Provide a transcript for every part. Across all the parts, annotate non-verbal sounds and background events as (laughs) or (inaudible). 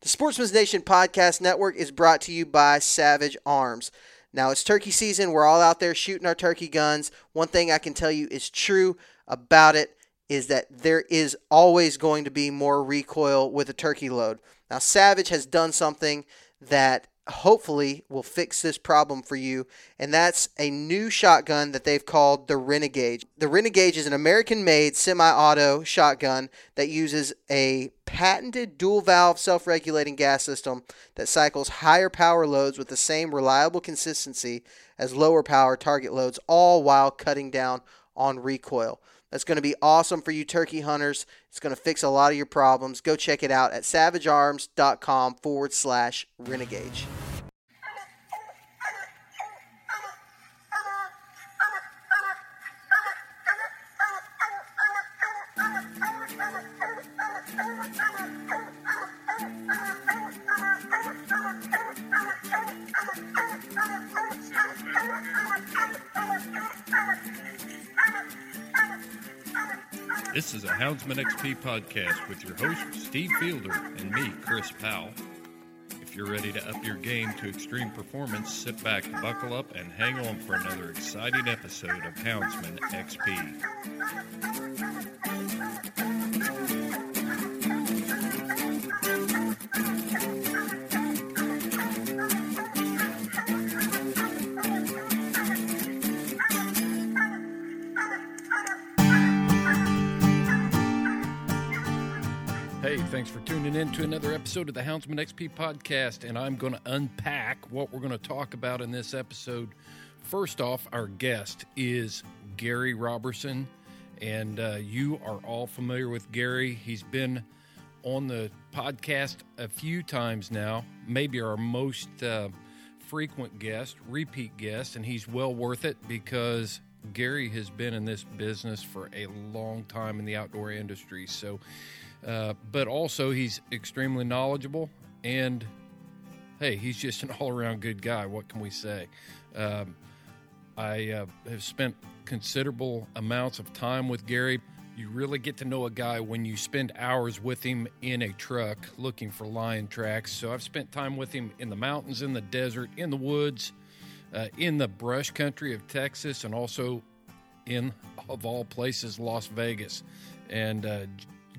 The Sportsman's Nation Podcast Network is brought to you by Savage Arms. Now it's turkey season. We're all out there shooting our turkey guns. One thing I can tell you is true about it is that there is always going to be more recoil with a turkey load. Now, Savage has done something that hopefully will fix this problem for you, and that's a new shotgun that they've called the Renegade. The Renegade is an American made semi auto shotgun that uses a patented dual valve self regulating gas system that cycles higher power loads with the same reliable consistency as lower power target loads, all while cutting down on recoil. That's going to be awesome for you turkey hunters. It's going to fix a lot of your problems. Go check it out at savagearms.com forward slash renegade. (laughs) This is a Houndsman XP podcast with your host, Steve Fielder, and me, Chris Powell. If you're ready to up your game to extreme performance, sit back, buckle up, and hang on for another exciting episode of Houndsman XP. Hey, thanks for tuning in to another episode of the Houndsman XP podcast. And I'm going to unpack what we're going to talk about in this episode. First off, our guest is Gary Robertson. And uh, you are all familiar with Gary. He's been on the podcast a few times now, maybe our most uh, frequent guest, repeat guest. And he's well worth it because Gary has been in this business for a long time in the outdoor industry. So, uh, but also he's extremely knowledgeable and hey, he's just an (laughs) all around good guy. What can we say? Um, I uh, have spent considerable amounts of time with Gary. You really get to know a guy when you spend hours with him in a truck looking for lion tracks. So I've spent time with him in the mountains, in the desert, in the woods, uh, in the brush country of Texas, and also in, of all places, Las Vegas. And uh,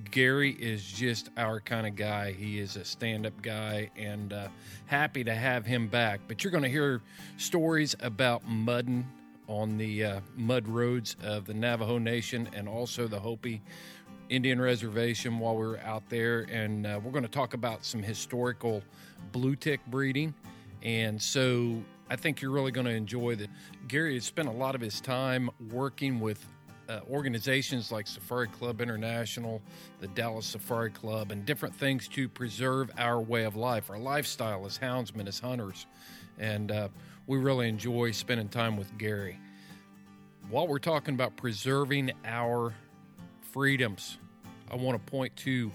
Gary is just our kind of guy. He is a stand up guy and uh, happy to have him back. But you're going to hear stories about mudding on the uh, mud roads of the Navajo Nation and also the Hopi Indian Reservation while we are out there. And uh, we're going to talk about some historical blue tick breeding. And so I think you're really going to enjoy that. Gary has spent a lot of his time working with uh, organizations like Safari Club International, the Dallas Safari Club, and different things to preserve our way of life, our lifestyle as houndsmen, as hunters. And uh, we really enjoy spending time with Gary. While we're talking about preserving our freedoms, I want to point to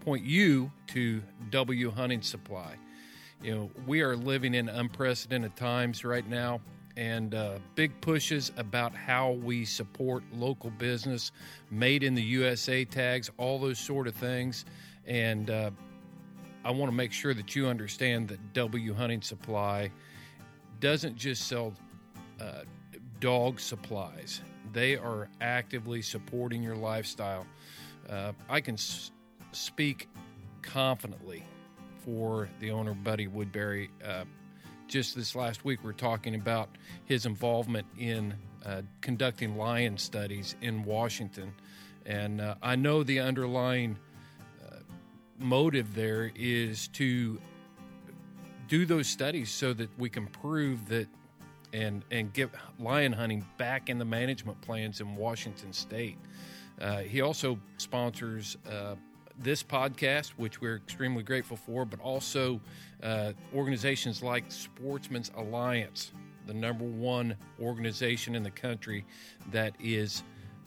point you to W Hunting Supply. You know, we are living in unprecedented times right now and uh, big pushes about how we support local business, made in the USA tags, all those sort of things. And uh, I want to make sure that you understand that W Hunting Supply doesn't just sell uh, dog supplies, they are actively supporting your lifestyle. Uh, I can s- speak confidently for the owner, Buddy Woodbury uh, just this last week, we are talking about his involvement in uh, conducting lion studies in Washington. And uh, I know the underlying uh, motive there is to do those studies so that we can prove that and, and get lion hunting back in the management plans in Washington state. Uh, he also sponsors uh, this podcast, which we're extremely grateful for, but also uh, organizations like Sportsman's Alliance, the number one organization in the country that is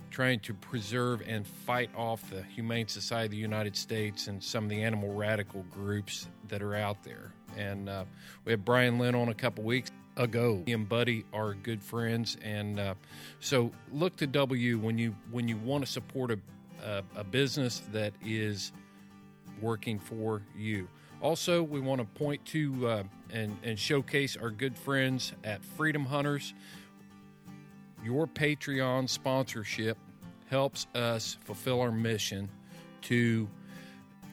trying to preserve and fight off the Humane Society of the United States and some of the animal radical groups that are out there. And uh, we had Brian Lynn on a couple weeks ago. He and Buddy are good friends, and uh, so look to W when you when you want to support a a, a business that is working for you. Also, we want to point to uh, and, and showcase our good friends at Freedom Hunters. Your Patreon sponsorship helps us fulfill our mission to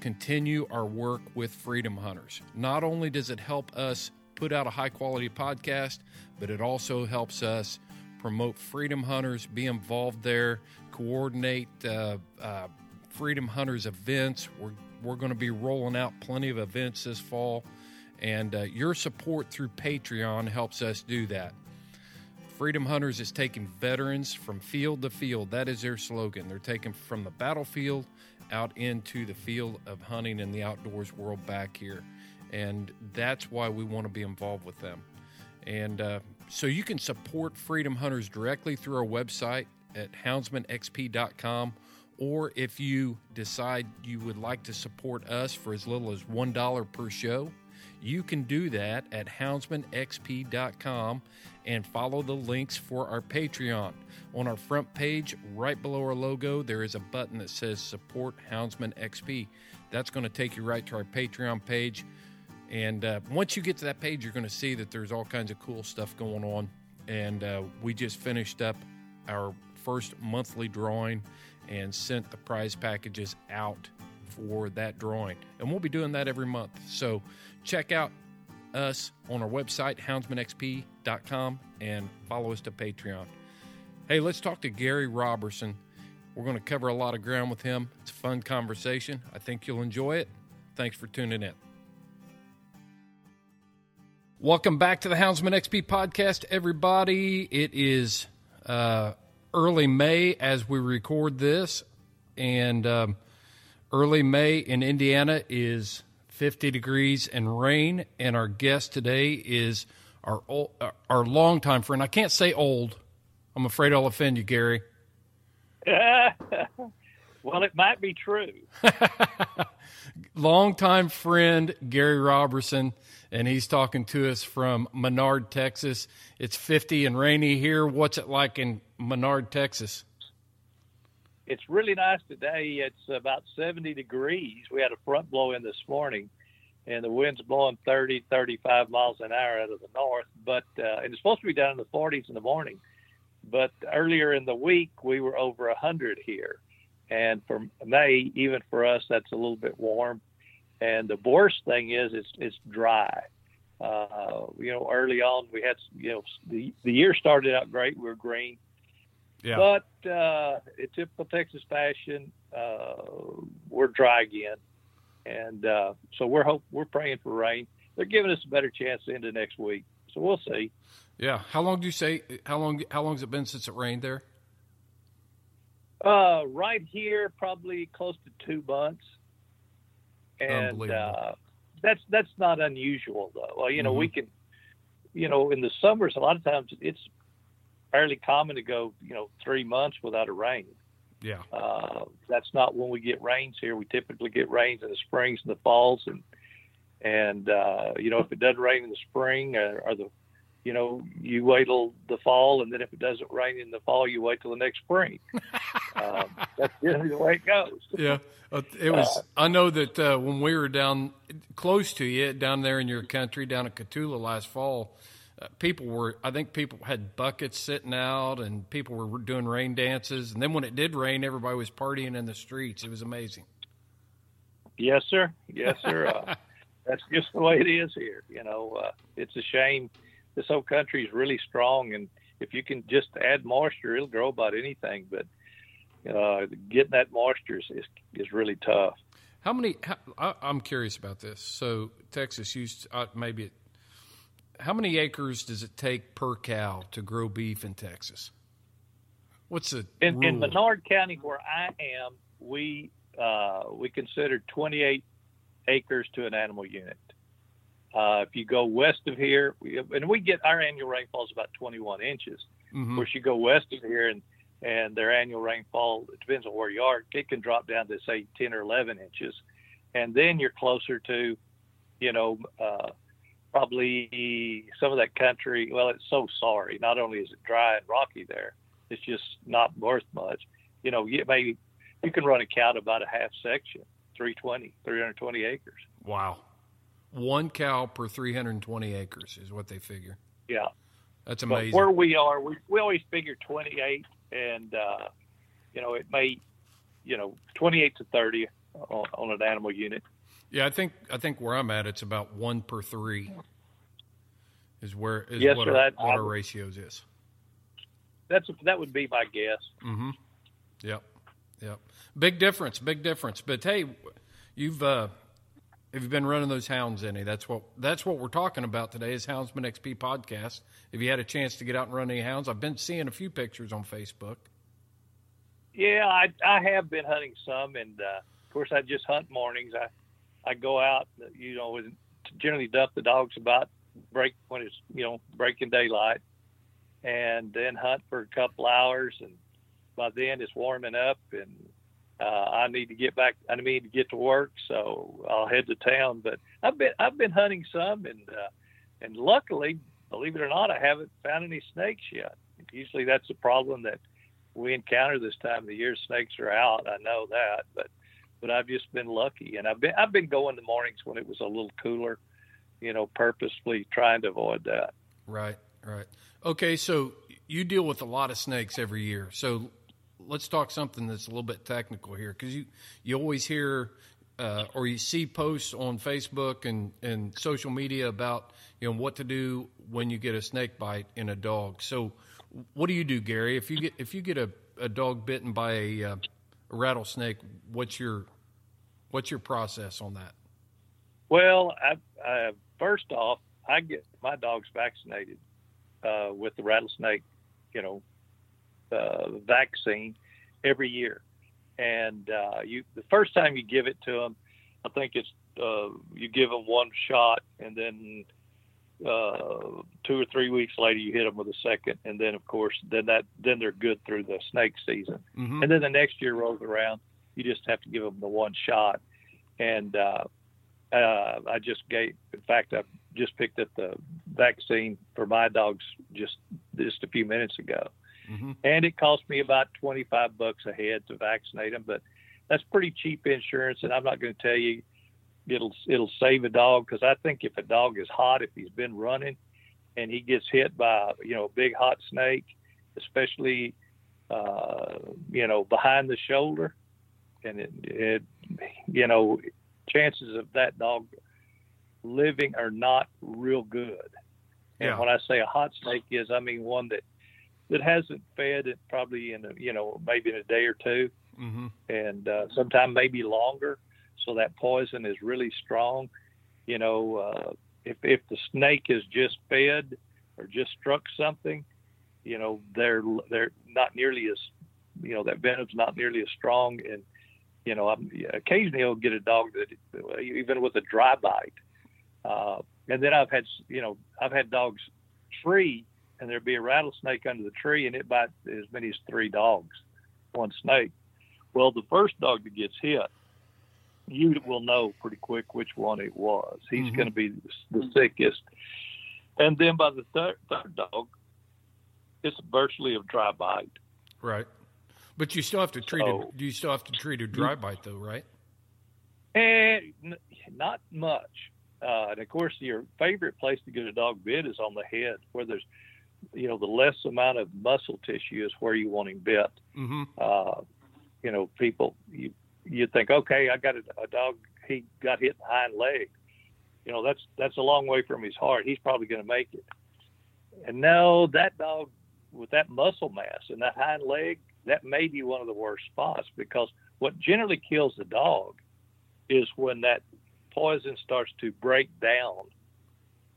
continue our work with Freedom Hunters. Not only does it help us put out a high quality podcast, but it also helps us promote Freedom Hunters, be involved there, coordinate uh, uh, Freedom Hunters events. We're, we're going to be rolling out plenty of events this fall, and uh, your support through Patreon helps us do that. Freedom Hunters is taking veterans from field to field. That is their slogan. They're taking from the battlefield out into the field of hunting and the outdoors world back here. And that's why we want to be involved with them. And uh, so you can support Freedom Hunters directly through our website at houndsmanxp.com. Or if you decide you would like to support us for as little as $1 per show, you can do that at houndsmanxp.com and follow the links for our Patreon. On our front page, right below our logo, there is a button that says Support Houndsman XP. That's going to take you right to our Patreon page. And uh, once you get to that page, you're going to see that there's all kinds of cool stuff going on. And uh, we just finished up our first monthly drawing and sent the prize packages out for that drawing. And we'll be doing that every month. So check out us on our website, houndsmanxp.com, and follow us to Patreon. Hey, let's talk to Gary Robertson. We're going to cover a lot of ground with him. It's a fun conversation. I think you'll enjoy it. Thanks for tuning in. Welcome back to the Houndsman XP podcast, everybody. It is uh, early May as we record this, and um, early May in Indiana is 50 degrees and rain. And our guest today is our old, our longtime friend. I can't say old. I'm afraid I'll offend you, Gary. (laughs) well, it might be true. (laughs) longtime friend Gary Robertson, and he's talking to us from Menard, Texas. It's 50 and rainy here. What's it like in Menard, Texas? it's really nice today. It's about 70 degrees. We had a front blow in this morning, and the wind's blowing 30, 35 miles an hour out of the north. But uh, and it's supposed to be down in the 40s in the morning. But earlier in the week, we were over 100 here, and for May, even for us, that's a little bit warm. And the worst thing is, it's it's dry. Uh, you know, early on, we had you know the the year started out great. We were green yeah. But uh, in typical Texas fashion, uh, we're dry again, and uh, so we're hope we're praying for rain. They're giving us a better chance into next week, so we'll see. Yeah. How long do you say? How long? How long has it been since it rained there? Uh, right here, probably close to two months, and uh, that's that's not unusual though. Well, you know, mm-hmm. we can, you know, in the summers, a lot of times it's fairly common to go, you know, three months without a rain. Yeah. Uh, that's not when we get rains here. We typically get rains in the springs and the falls, and and uh, you know if it doesn't rain in the spring or, uh, or the, you know, you wait till the fall, and then if it doesn't rain in the fall, you wait till the next spring. (laughs) um, that's generally the way it goes. (laughs) Yeah, uh, it was. Uh, I know that uh, when we were down close to you, down there in your country, down at Cotulla last fall uh, people were i think people had buckets sitting out and people were doing rain dances. And then when it did rain everybody was partying in the streets. It was amazing. Yes sir. Yes sir. Uh, (laughs) that's just the way it is here you know uh, it's a shame. This whole country is really strong and if you can just add moisture it'll grow about anything. But uh, getting that moisture is, is, is really tough how many how, I, am curious about this so texas used uh, maybe it how many acres does it take per cow to grow beef in Texas? What's the in, in Menard County where I am? We uh, we consider 28 acres to an animal unit. Uh, if you go west of here, we, and we get our annual rainfall is about 21 inches. Mm-hmm. Of course, you go west of here and and their annual rainfall it depends on where you are. It can drop down to say 10 or 11 inches, and then you're closer to, you know, uh, probably some of that country. Well, it's so sorry. Not only is it dry and rocky there, it's just not worth much. You know, you, maybe you can run a cow to about a half section, 320, 320 acres. Wow. One cow per 320 acres is what they figure. Yeah, That's but amazing. where we are, we we always figure 28, and uh, you know it may, you know, 28 to 30 on, on an animal unit. Yeah, I think I think where I'm at, it's about one per three. Is where is Yes, what, our, that- what I- our ratios is. That's that would be my guess. Mm-hmm. Yep, yep. Big difference, big difference. But hey, you've uh, have you been running those hounds any? That's what that's what we're talking about today. Is Houndsman XP podcast. Have you had a chance to get out and run any hounds? I've been seeing a few pictures on Facebook. Yeah, I I have been hunting some, and uh, of course I just hunt mornings. I I go out, you know, and generally dump the dogs about break when it's you know breaking daylight, and then hunt for a couple hours, and by then it's warming up, and uh, I need to get back. I need to get to work, so I'll head to town. But I've been I've been hunting some, and uh, and luckily, believe it or not, I haven't found any snakes yet. Usually that's a problem that we encounter this time of the year. Snakes are out. I know that, but but I've just been lucky, and I've been I've been going the mornings when it was a little cooler, you know, purposely trying to avoid that. Right, right. Okay, so you deal with a lot of snakes every year. So let's talk something that's a little bit technical here, because you you always hear uh, or you see posts on Facebook and and social media about you know what to do when you get a snake bite in a dog. So what do you do, Gary? If you get if you get a, a dog bitten by a, uh, a rattlesnake, what's your what's your process on that? Well, I, I, first off, I get my dogs vaccinated uh, with the rattlesnake, you know, uh, vaccine every year. And uh, you, the first time you give it to them, I think it's uh, you give them one shot, and then uh, two or three weeks later you hit them with a second, and then of course then that then they're good through the snake season. Mm-hmm. And then the next year rolls around, you just have to give them the one shot. And uh, uh, I just gave, in fact, I just picked up the vaccine for my dogs just just a few minutes ago, Mm-hmm. and it cost me about twenty five bucks a head to vaccinate them. But that's pretty cheap insurance, and I'm not going to tell you it'll it'll save a dog because I think if a dog is hot, if he's been running, and he gets hit by you know a big hot snake, especially uh, you know behind the shoulder, and it, it you know chances of that dog living are not real good. And Yeah. when I say a hot snake is, I mean one that that hasn't fed it probably in a, you know maybe in a day or two, Mm-hmm. and uh, sometime maybe longer. So that poison is really strong. You know, uh, if if the snake is just fed or just struck something, you know, they're they're not nearly as you know that venom's not nearly as strong. And you know, I'm, occasionally I'll get a dog that even with a dry bite. Uh, and then I've had you know I've had dogs tree and there'd be a rattlesnake under the tree and it bite as many as three dogs, one snake. Well, the first dog that gets hit, you will know pretty quick which one it was. He's Mhm. going to be the, the sickest. And then by the third, third dog, it's virtually a dry bite. Right. But you still have to treat So- it. You still have to treat a dry bite, though, right? And not much. Uh, and of course, your favorite place to get a dog bit is on the head, where there's, you know, the less amount of muscle tissue is where you want him bit. Mm-hmm. uh, you know, people you you think, okay, I got a, a dog, he got hit in the hind leg. You know, that's that's a long way from his heart. He's probably going to make it. And no, that dog with that muscle mass and that hind leg, that may be one of the worst spots because what generally kills the dog is when that poison starts to break down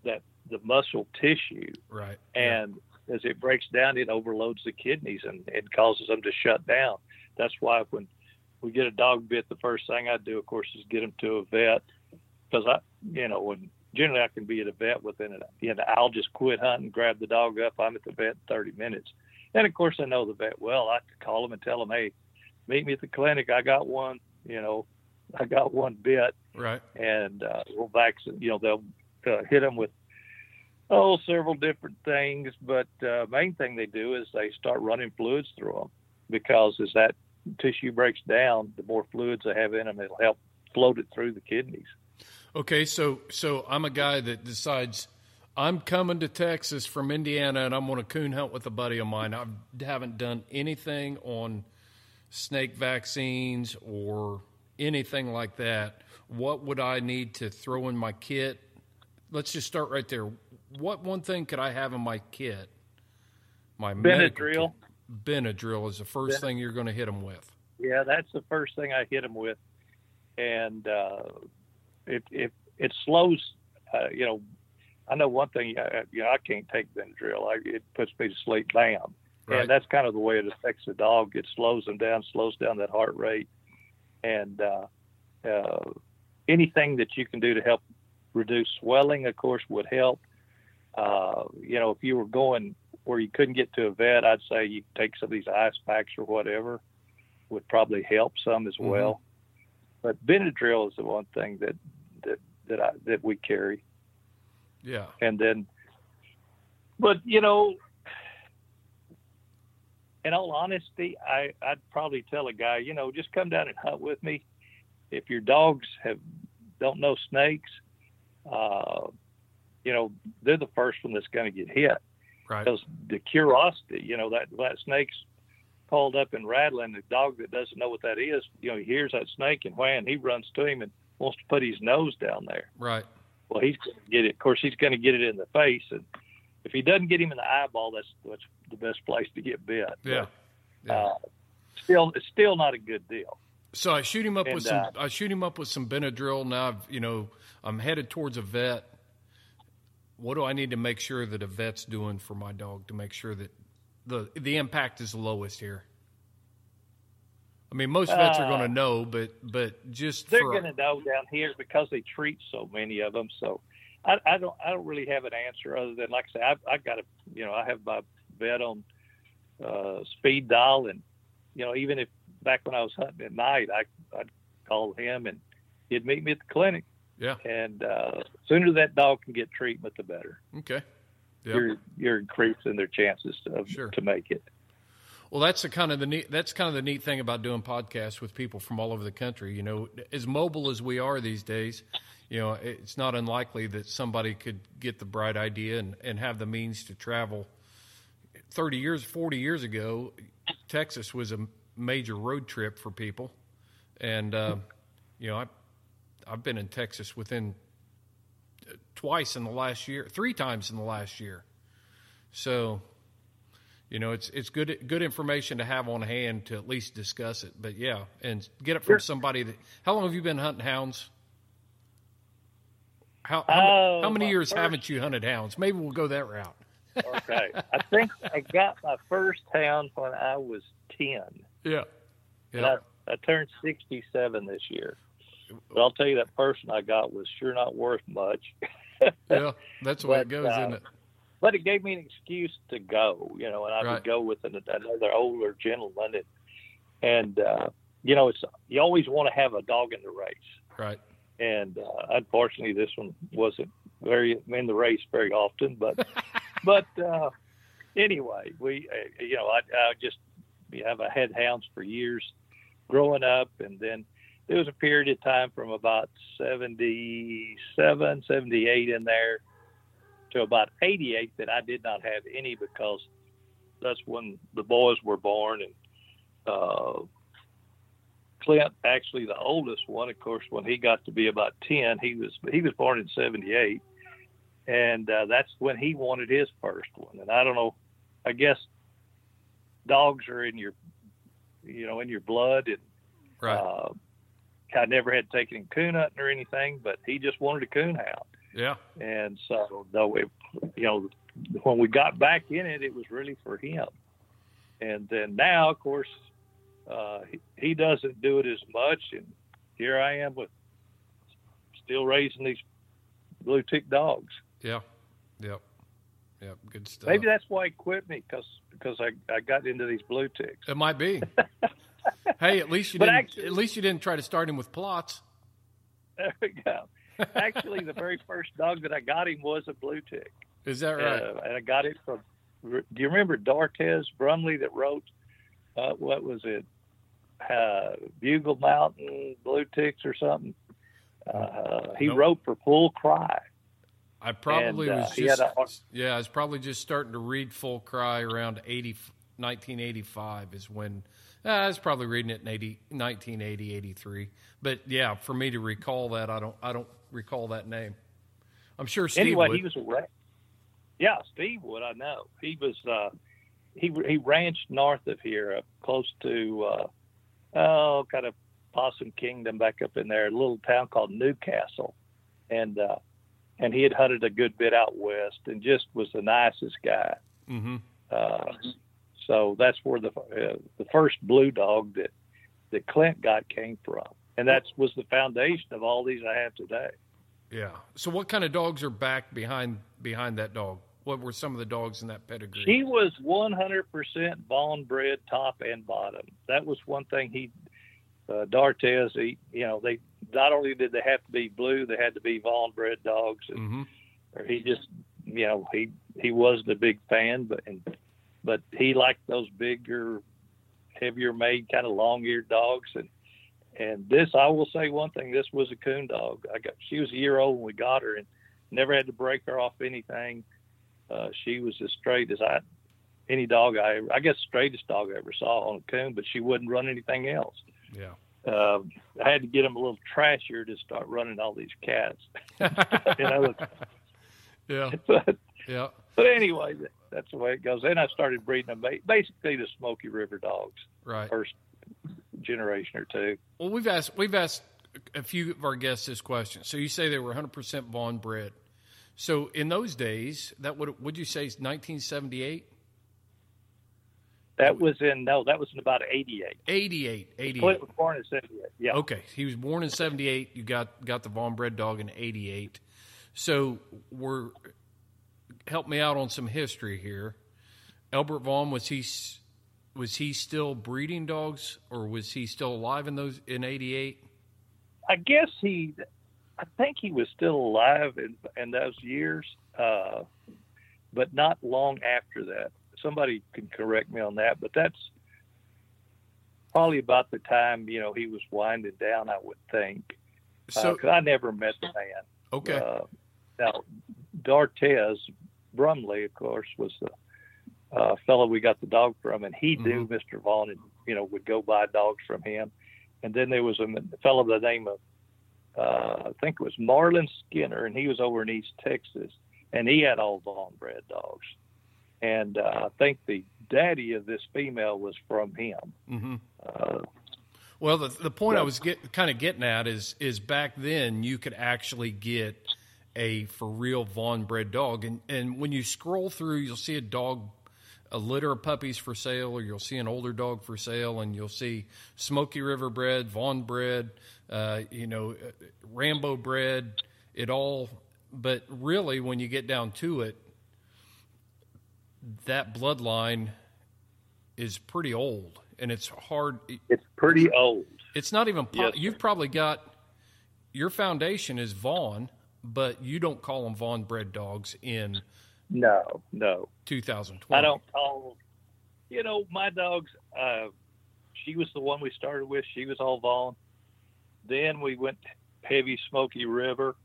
that the muscle tissue Right. and as it breaks down, it overloads the kidneys and it causes them to shut down. That's why when we get a dog bit, the first thing I do, of course, is get them to a vet because I, you know, when generally I can be at a vet within an, you know, I'll just quit hunting, grab the dog up, I'm at the vet in 30 minutes. And of course, I know the vet well. I call them and tell them, hey, meet me at the clinic. I got one, you know, I got one bit Right. and uh, we'll vaccine. You know, they'll uh, hit them with oh several different things, but uh, main thing they do is they start running fluids through them because as that tissue breaks down, the more fluids they have in them, it'll help float it through the kidneys. Okay, so so I'm a guy that decides I'm coming to Texas from Indiana and I'm going to coon hunt with a buddy of mine. I haven't done anything on snake vaccines or anything like that. What would I need to throw in my kit? Let's just start right there. What one thing could I have in my kit? My Benadryl. kit. Benadryl is the first thing you're going to hit them with. Yeah, that's the first thing I hit them with, and uh, it it it slows. Uh, you know, I know one thing. Uh, you know, I can't take Benadryl. I, it puts me to sleep. Bam. Right. And that's kind of the way it affects the dog. It slows them down, slows down that heart rate, and uh, uh, anything that you can do to help reduce swelling, of course, would help. Uh, you know, if you were going where you couldn't get to a vet, I'd say you take some of these ice packs or whatever would probably help some as Mhm. well. But Benadryl is the one thing that that that I, that we carry, Yeah. and then, but you know, in all honesty, I I'd probably tell a guy, you know, just come down and hunt with me. If your dogs have don't know snakes, uh, you know, they're the first one that's going to get hit Right. because the curiosity, you know, that that snake's called up and rattling. The dog that doesn't know what that is, you know, he hears that snake and wham, he runs to him and wants to put his nose down there. Right. Well, he's going to get it. Of course, he's going to get it in the face, and if he doesn't get him in the eyeball, that's that's the best place to get bit. Yeah. But, uh, still, it's still not a good deal. So I shoot him up with some. uh, I shoot him up with some Benadryl. Now, I've, you know, I'm headed towards a vet. What do I need to make sure that a vet's doing for my dog to make sure that the the impact is lowest here? I mean, most vets are Uh, going to know, but but just They're going to know down here because they treat so many of them. So I, I don't I don't really have an answer other than like I say I've, I've got a you know I have my vet on uh, speed dial and you know even if back when I was hunting at night I I'd call him and he'd meet me at the clinic yeah, and uh, sooner that dog can get treatment the better. okay, yeah. You're you're increasing their chances of, Sure. to make it. Well, that's the kind of the neat. That's kind of the neat thing about doing podcasts with people from all over the country. You know, as mobile as we are these days, you know, it's not unlikely that somebody could get the bright idea and, and have the means to travel. Thirty years, forty years ago, Texas was a major road trip for people, and uh, you know, I, I've been in Texas within uh, twice in the last year, three times in the last year. So you know, it's it's good good information to have on hand to at least discuss it. But yeah, and get it from Sure. somebody that. How long have you been hunting hounds? How how, Oh, how many years haven't you hunted hounds? Maybe we'll go that route. Okay, I think I got my first hound when I was ten. Yeah, yeah, I, I turned 67 this year. But I'll tell you, that person I got was sure not worth much. (laughs) yeah. That's the way it goes, uh, isn't it? But it gave me an excuse to go, you know, and I Right. would go with an, another older gentleman. And, and uh, you know, it's you always want to have a dog in the race. Right. And uh, unfortunately, this one wasn't very in the race very often. But (laughs) but uh, anyway, we uh, you know I, I just you have I had hounds for years growing up, and then there was a period of time from about 77, 78 in there to about 88 that I did not have any because that's when the boys were born. And uh, Clint, actually the oldest one, of course, when he got to be about 10, he was he was born in 78, and uh, that's when he wanted his first one. And I don't know, I guess dogs are in your, you know, in your blood, and Right. uh, I never had taken him coon hunting or anything, but he just wanted a coon hound. yeah. And so, though, it, you know, when we got back in it, it was really for him. And then now, of course, uh, he, he doesn't do it as much. And here I am with still raising these blue tick dogs. Yeah. Yep. Yep. Good stuff. Maybe that's why he quit me because because I, I got into these blue ticks. it might be. (laughs) hey, at least you But didn't. actually- at least you didn't try to start him with Plotts. There we go. Actually, the very first dog that I got him was a blue tick. Is that right? Uh, and I got it from. Do you remember Dortez Brumley that wrote uh, what was it? Uh, Bugle Mountain Blue Ticks or something. Uh, he Nope. wrote for Full Cry. I probably And, uh, was just a- yeah, I was probably just starting to read Full Cry around 80, 1985 is when uh, I was probably reading it in 80, 1980, 83. But yeah, for me to recall that, I don't I don't recall that name. I'm sure Steve anyway, would. he was a ra- yeah, Steve would. I know he was. Uh, he he ranched north of here, up close to uh, oh, kind of Possum Kingdom, back up in there, a little town called Newcastle, and uh, and he had hunted a good bit out west, and just was the nicest guy. hmm Uh, so that's where the uh, the first blue dog that that Clint got came from, and that was the foundation of all these I have today. Yeah. So what kind of dogs are back behind behind that dog? What were some of the dogs in that pedigree? He was 100% Vaughn bred, top and bottom. That was one thing he, uh, D'Artes, he, you know, they not only did they have to be blue, they had to be Vaughn bred dogs. And, hmm or he just, you know, he he wasn't a big fan, but and but he liked those bigger, heavier made, kind of long eared dogs. And and this, I will say one thing: this was a coon dog. I got she was a year old when we got her, and never had to break her off anything. Uh, she was as straight as I any dog I ever, I guess straightest dog I ever saw on a coon, but she wouldn't run anything else. Yeah. Uh, I had to get them a little trashier to start running all these cats. (laughs) you know, yeah. (laughs) but Yeah. but anyway, that's the way it goes. Then I started breeding them, basically the Smoky River dogs, Right. first generation or two. Well, we've asked we've asked a few of our guests this question. So you say they were 100% Vaughn bred. So in those days, that would would you say is 1978? That was in no, that was in about '88. 88, 88. Clint was born in '78. Yeah. Okay, he was born in '78. You got got the Vaughn bred dog in '88. So we're help me out on some history here. Albert Vaughn was he was he still breeding dogs, or was he still alive in those in '88? I guess he, I think he was still alive in, in those years, uh, but not long after that. Somebody can correct me on that, but that's probably about the time you know he was winding down. I would think, So because I never met the man. okay, Uh, now, D'Artes Brumley, of course, was the uh, fellow we got the dog from, and he knew Mr. Vaughn, and you know would go buy dogs from him. And then there was a fellow by the name of uh, I think it was Marlon Skinner, and he was over in East Texas, and he had all Vaughn bred dogs. And uh, I think the daddy of this female was from him. hmm Uh, Well, the the point I was get, kind of getting at is is back then you could actually get a for real Vaughn bred dog, and and when you scroll through, you'll see a dog, a litter of puppies for sale, or you'll see an older dog for sale, and you'll see Smoky River bred, Vaughn bred, uh, you know, uh, Rambo bred, it all. But really, when you get down to it, that bloodline is pretty old, and it's hard it's pretty old. it's not even. Po- Yes, you've probably got your foundation is Vaughn, but you don't call them Vaughn bred dogs in No, no. 2020. I don't call. You know, my dogs. Uh, she was the one we started with. She was all Vaughn. Then we went heavy Smoky River.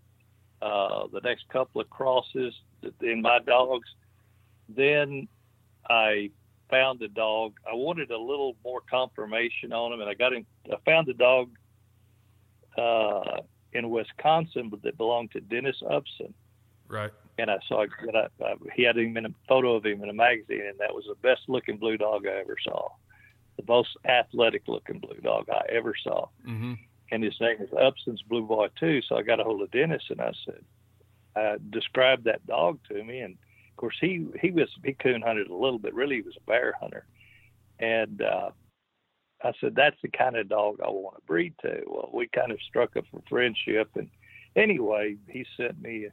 Uh, the next couple of crosses in my dogs. Then I found a dog. I wanted a little more conformation on him, and I got him. I found a dog uh, in Wisconsin, that belonged to Dennis Upson Right. and I saw that I, I, he had him in a photo of him in a magazine, and that was the best looking blue dog I ever saw, the most athletic looking blue dog I ever saw. hmm And his name is Upson's Blue Boy too. So I got a hold of Dennis, and I said, I described that dog to me, and course he he was he coon hunted a little bit. Really, he was a bear hunter, and uh, I said that's the kind of dog I want to breed to. Well, we kind of struck up a friendship, and anyway, he sent me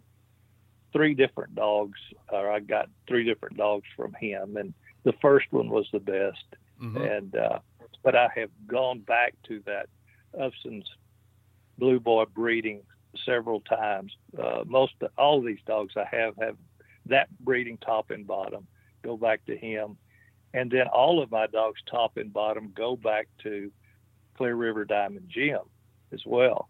three different dogs, or I got three different dogs from him, and the first one was the best. hmm And uh, but I have gone back to that Upson's Blue Boy breeding several times. Uh, most all these dogs I have have that breeding top and bottom. Go back to him, and then all of my dogs top and bottom go back to Clear River Diamond Jim as well.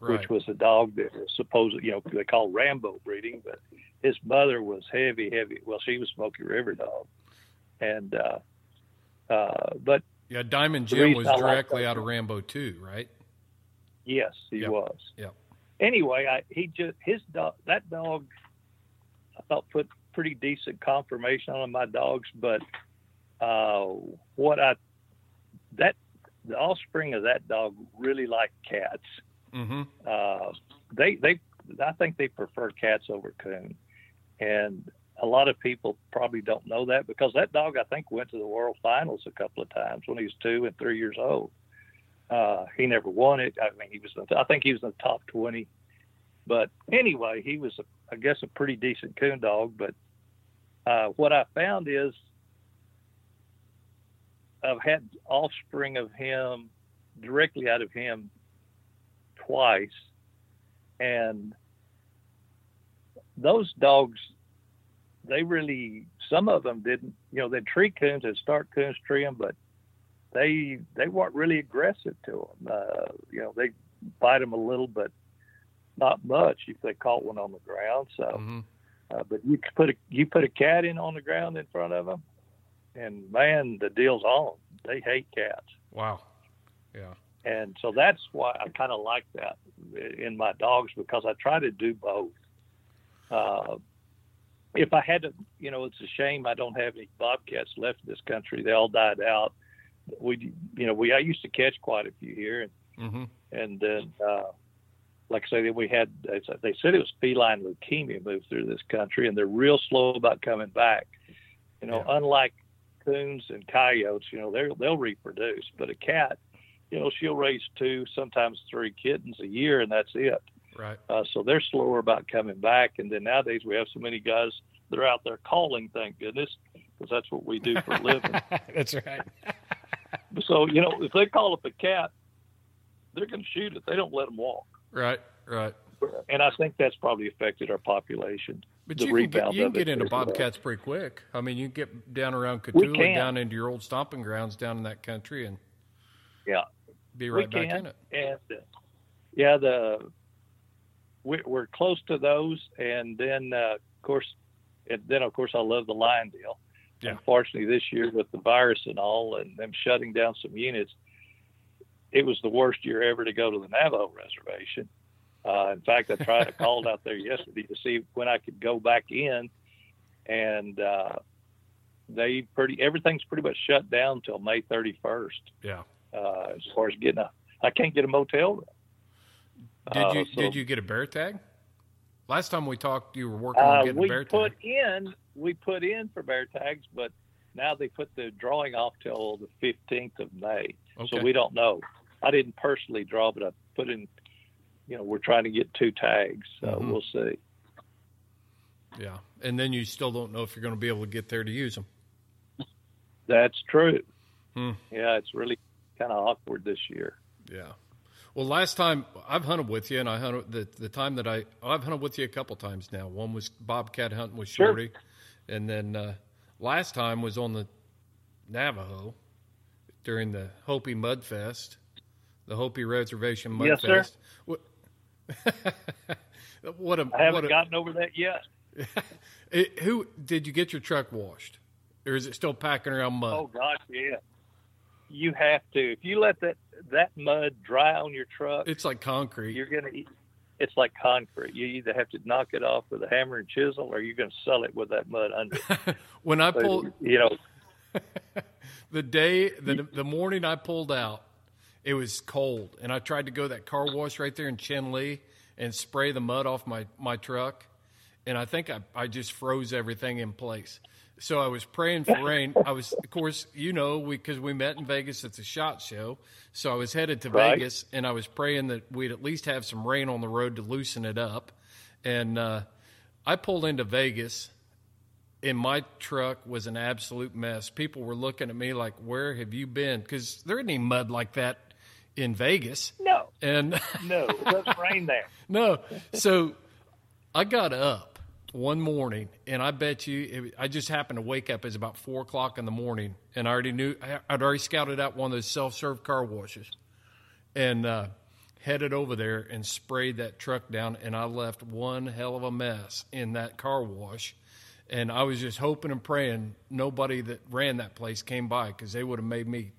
Right. which was a dog that was supposed, you know, they call Rambo breeding, but his mother was heavy, heavy. Well, she was Smoky River dog, and uh, uh, but Yeah, Diamond Jim was directly out of Rambo too, right? yes, he Yep. was. Yeah. Anyway, I, he just his dog that dog, I thought put pretty decent conformation on my dogs, but uh, what I that the offspring of that dog really like cats. Mm-hmm. uh, they they I think they prefer cats over coon, and a lot of people probably don't know that because that dog I think went to the world finals a couple of times when he was two and three years old. Uh, he never won it. I mean, he was I think he was in the top twenty, but anyway, he was a, I guess a pretty decent coon dog. But uh, what I found is I've had offspring of him directly out of him twice, and those dogs, they really some of them didn't. You know, they'd tree coons and start coons tree them, but they they weren't really aggressive to them. Uh, you know, they bite them a little, but not much if they caught one on the ground. So, hmm uh, but you could put a you put a cat in on the ground in front of them, and man, the deal's on. They hate cats. Wow. Yeah. And so that's why I kind of like that in my dogs because I try to do both. Uh, if I had to, you know, it's a shame I don't have any bobcats left in this country. They all died out. We, you know, we I used to catch quite a few here, and Mm-hmm. and then, uh, like I say, that we had. They said it was feline leukemia moved through this country, and they're real slow about coming back. You know, Yeah. unlike coons and coyotes, you know, they they'll reproduce, but a cat, you know, she'll raise two, sometimes three kittens a year, and that's it. Right. Uh, so they're slower about coming back. And then nowadays we have so many guys that are out there calling, thank goodness, because that's what we do for a living. (laughs) That's right. so you know, if they call up a cat, they're going to shoot it. They don't let them walk. Right. Right. And I think that's probably affected our population. But The you can get, you can get into bobcats pretty quick. I mean, you can get down around We Cotulla, down into your old stomping grounds down in that country, and Yeah. be right we back can. in it. And uh, yeah, the we, we're close to those, and then uh, of course, and then of course, I love the lion deal. Yeah. Unfortunately, this year with the virus and all, and them shutting down some units, it was the worst year ever to go to the Navajo reservation. Uh, in fact, I tried. to (laughs) call out there yesterday to see when I could go back in, and uh, they pretty everything's pretty much shut down until May 31st Yeah. uh, as far as getting a. I can't get a motel room. Did Uh, you so- did you get a bear tag? Last time we talked, you were working on Uh, getting we a bear put in we put in for bear tags, but now they put the drawing off till the fifteenth of May, Okay. so we don't know. I didn't personally draw, but I put in. You know, we're trying to get two tags, so Mhm. we'll see. yeah, and then you still don't know if you're going to be able to get there to use them. That's true. Hmm. Yeah, it's really kind of awkward this year. Yeah. Well, last time I've hunted with you, and I hunted the the time that I I've hunted with you a couple times now. One was bobcat hunting with Sure. Shorty, and then uh, last time was on the Navajo during the Hopi Mud Fest, the Hopi Reservation Mud Yes, sir. What, (laughs) what a I haven't what a, gotten over that yet. (laughs) it, who did you get your truck washed, or is it still packing around mud? Oh gosh, yeah. You have to. If you let that that mud dry on your truck, It's like concrete. you're gonna eat. It's like concrete. You either have to knock it off with a hammer and chisel, or you're gonna sell it with that mud under. (laughs) when I So, pulled you know, the day the the morning I pulled out, it was cold, and I tried to go that car wash right there in Chinle and spray the mud off my my truck, and I think I I just froze everything in place. So I was praying for rain. I was, of course, you know, because we, met in Vegas at the shot show. So I was headed to Right. Vegas, and I was praying that we'd at least have some rain on the road to loosen it up. And uh, I pulled into Vegas, and my truck was an absolute mess. People were looking at me like, "Where have you been?" Because there isn't any mud like that in Vegas. no, And no, it doesn't rain there. (laughs) no, so I got up one morning, and I bet you, it, I just happened to wake up. It's about four o'clock in the morning, and I already knew I- I'd already scouted out one of those self-serve car washes, and uh, headed over there and sprayed that truck down, and I left one hell of a mess in that car wash. And I was just hoping and praying nobody that ran that place came by because they would have made me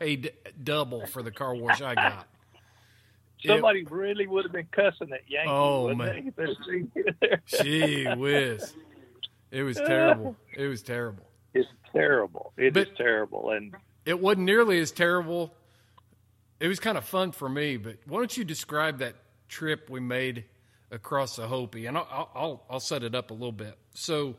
pay d- double for the car wash I got. (laughs) Somebody it, really would have been cussing at Yankee. Oh man! (laughs) Gee whiz! It was terrible. It was terrible. It's terrible. It but is terrible, and it wasn't nearly as terrible. It was kind of fun for me, but why don't you describe that trip we made across the Hopi? And I'll I'll, I'll set it up a little bit. So.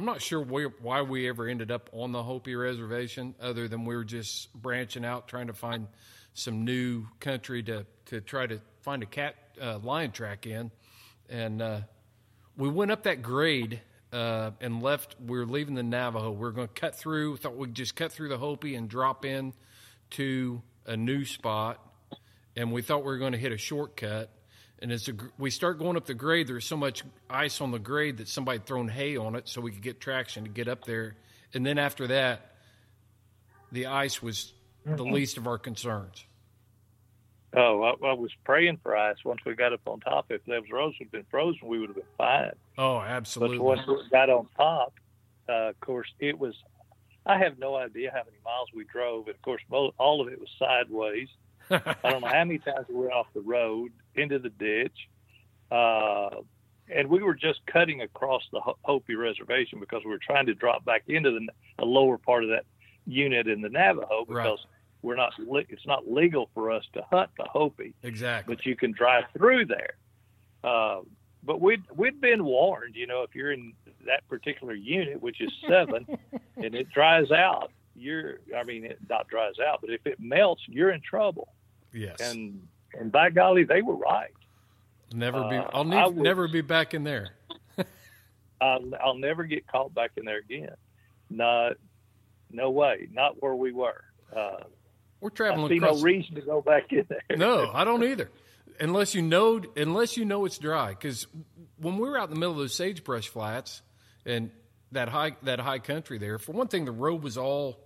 I'm not sure why we ever ended up on the Hopi reservation, other than we were just branching out, trying to find some new country to to try to find a cat uh, lion track in, and uh, we went up that grade uh, and left. We were leaving the Navajo. We are going to cut through. Thought we'd just cut through the Hopi and drop in to a new spot, and we thought we were going to hit a shortcut. And as we start going up the grade, there's so much ice on the grade that somebody had thrown hay on it so we could get traction to get up there. And then after that, the ice was the mm-hmm. least of our concerns. Oh, I, I, was praying for ice once we got up on top. If those roads had been frozen, we would have been fine. Oh, absolutely. But once we got on top, uh, of course, it was. I have no idea how many miles we drove, and of course, all of it was sideways. (laughs) I don't know how many times we were off the road into the ditch, uh, and we were just cutting across the Hopi Reservation because we were trying to drop back into the, the lower part of that unit in the Navajo because. Right we're not it's not legal for us to hunt the Hopi. Exactly. But you can drive through there. Uh, but we'd we'd been warned, you know, if you're in that particular unit, which is seven, (laughs) and it dries out, you're I mean it not dries out, but if it melts, you're in trouble. Yes. And and by golly, they were right. Never be. Uh, I'll ne- would, never be back in there. (laughs) I'll, I'll never get caught back in there again. Not, no way. Not where we were. Uh, we're traveling. I see across... no reason to go back in there. no, (laughs) I don't either. Unless you know, unless you know it's dry, because when we were out in the middle of those sagebrush flats and that high that high country there, for one thing, the road was all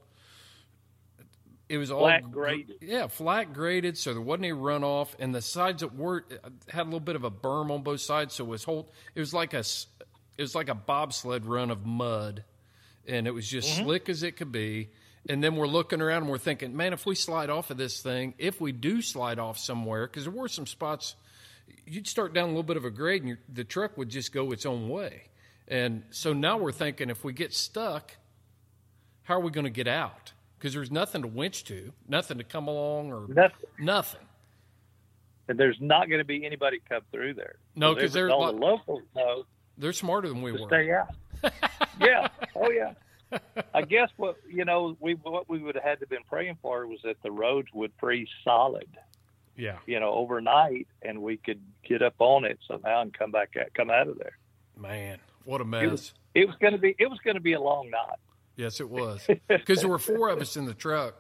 it was all flat graded. Yeah, flat graded, so there wasn't any runoff, and the sides that were had a little bit of a berm on both sides, so it was whole. It was like a it was like a bobsled run of mud, and it was just mm-hmm. slick as it could be and then we're looking around and we're thinking, man, if we slide off of this thing, if we do slide off somewhere, because there were some spots, you'd start down a little bit of a grade and the truck would just go its own way. And so now we're thinking, if we get stuck, how are we going to get out? Because there's nothing to winch to, nothing to come along, or nothing. nothing. And there's not going to be anybody come through there. No, because they're all the locals know. They're smarter than we were. Stay out. (laughs) yeah. Oh yeah. I guess what you know we what we would have had to been praying for was that the roads would freeze solid. Yeah. You know, overnight, and we could get up on it somehow and come back at, come out of there. Man, what a mess! It was, it was going to be it was going to be a long night. Yes, it was (laughs) because there were four of us in the truck.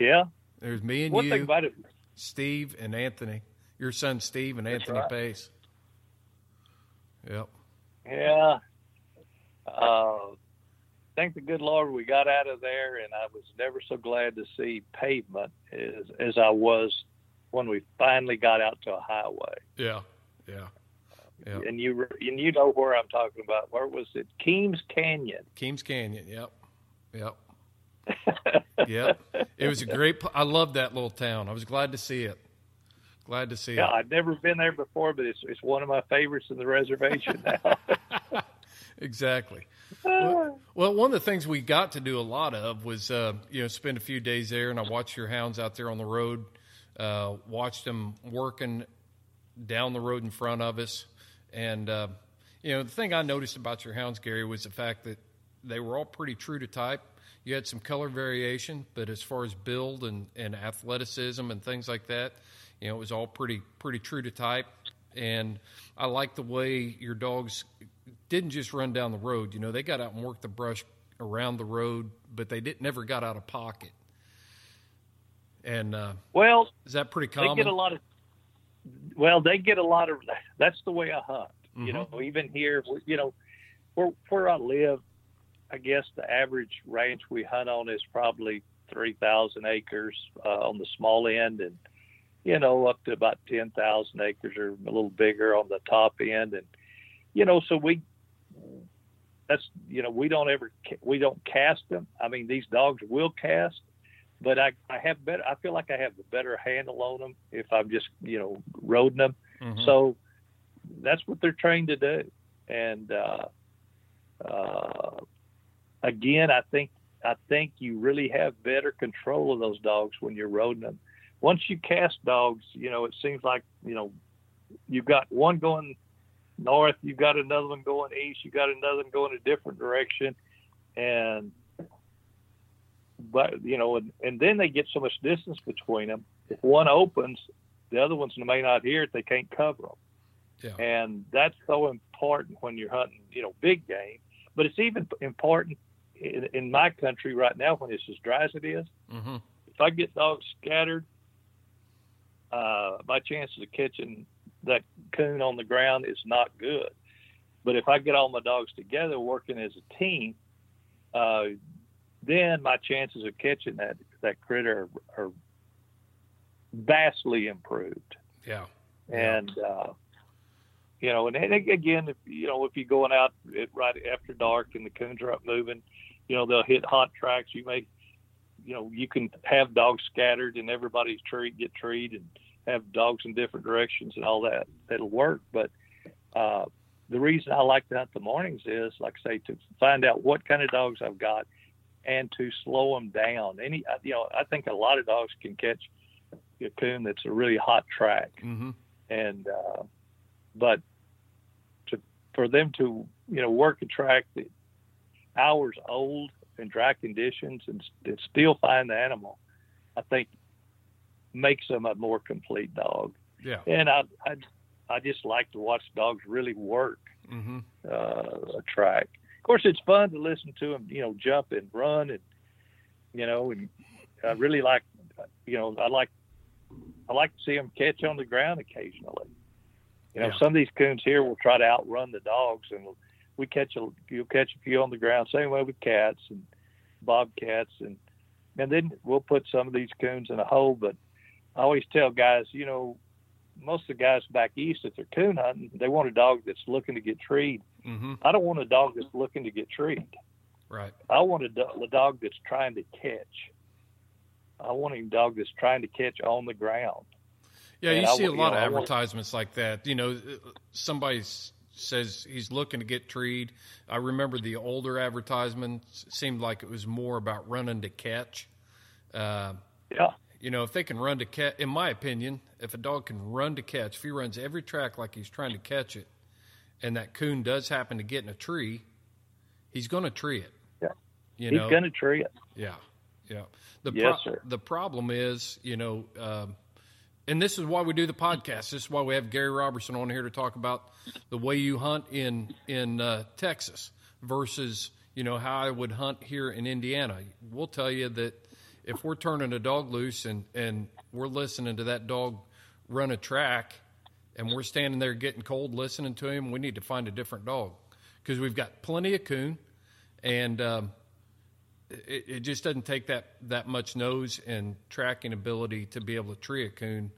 Yeah. There's me and One you, thing about it, Steve and Anthony. Your son Steve and Anthony right. Pace. Yep. Yeah, uh, thank the good Lord we got out of there, and I was never so glad to see pavement as as I was when we finally got out to a highway. Yeah, yeah. Yeah. And you and you know where I'm talking about. Where was it? Keams Canyon. Keams Canyon. Yep. Yep. (laughs) yep. It was a great. I love that little town. I was glad to see it. Glad to see yeah, it. Yeah, I've never been there before, but it's it's one of my favorites in the reservation now. (laughs) exactly. (laughs) Well, well, one of the things we got to do a lot of was, uh, you know, spend a few days there, and I watched your hounds out there on the road, uh, watched them working down the road in front of us, and uh, you know, the thing I noticed about your hounds, Gary, was the fact that they were all pretty true to type. You had some color variation, but as far as build and, and athleticism and things like that, you know, it was all pretty pretty true to type. And I like the way your dogs didn't just run down the road. You know, they got out and worked the brush around the road, but they didn't never got out of pocket. And uh, well, is that pretty common? They get a lot of. Well, they get a lot of. That's the way I hunt. Mm-hmm. You know, even here, you know, where where I live, I guess the average range we hunt on is probably three thousand acres uh, on the small end, and you know up to about ten thousand acres or a little bigger on the top end, and you know so we that's you know we don't ever we don't cast them. I mean these dogs will cast, but I I have better I feel like I have a better handle on them if I'm just you know roading them. Mm-hmm. So that's what they're trained to do, and uh, uh, again I think I think you really have better control of those dogs when you're roading them. Once you cast dogs, you know it seems like you know you've got one going north, you've got another one going east, you've got another one going a different direction, and but you know, and, and then they get so much distance between them. If one opens, the other ones may not hear it; they can't cover them. Yeah. And that's so important when you're hunting, you know, big game. But it's even important in, in my country right now when it's as dry as it is. Mm-hmm. If I get dogs scattered, uh, my chances of catching that coon on the ground is not good. But if I get all my dogs together working as a team, uh, then my chances of catching that that critter are, are vastly improved. Yeah. And uh, you know, and, and again, if you know, if you're going out right after dark and the coons are up moving, you know, they'll hit hot tracks. You may, you know, you can have dogs scattered and everybody's tree get treed and have dogs in different directions and all that. That'll work. But uh, the reason I like that the mornings is, like I say, to find out what kind of dogs I've got and to slow them down. Any, uh, you know, I think a lot of dogs can catch a coon that's a really hot track, mm-hmm. and uh, but to for them to you know work a track that hours old in dry conditions and, and still find the animal, I think makes them a more complete dog. Yeah. And I, I, I just like to watch dogs really work mm-hmm. uh, a track. Of course, it's fun to listen to them, you know, jump and run, and you know, and I really like, you know, I like, I like to see them catch on the ground occasionally. You know, yeah. some of these coons here will try to outrun the dogs, and we catch a, you'll catch a few on the ground. Same way with cats and bobcats, and and then we'll put some of these coons in a hole, but I always tell guys, you know, most of the guys back east, if they're coon hunting, they want a dog that's looking to get treed. Mm-hmm. I don't want a dog that's looking to get treed. Right. I want a, do- a dog that's trying to catch. I want a dog that's trying to catch on the ground. Yeah, and you I, see a lot know, of advertisements like that. You know, somebody says he's looking to get treed. I remember the older advertisements seemed like it was more about running to catch. Uh, yeah you know, if they can run to catch, in my opinion, if a dog can run to catch, if he runs every track like he's trying to catch it, and that coon does happen to get in a tree, he's going to tree it. Yeah, you know he's going to tree it. Yeah, yeah. The yes, pro- sir. The problem is, you know, um, and this is why we do the podcast. This is why we have Gary Robertson on here to talk about the way you hunt in in uh, Texas versus you know how I would hunt here in Indiana. We'll tell you that if we're turning a dog loose and, and we're listening to that dog run a track and we're standing there getting cold listening to him, we need to find a different dog because we've got plenty of coon and um, it, it, just doesn't take that, that much nose and tracking ability to be able to tree a coon.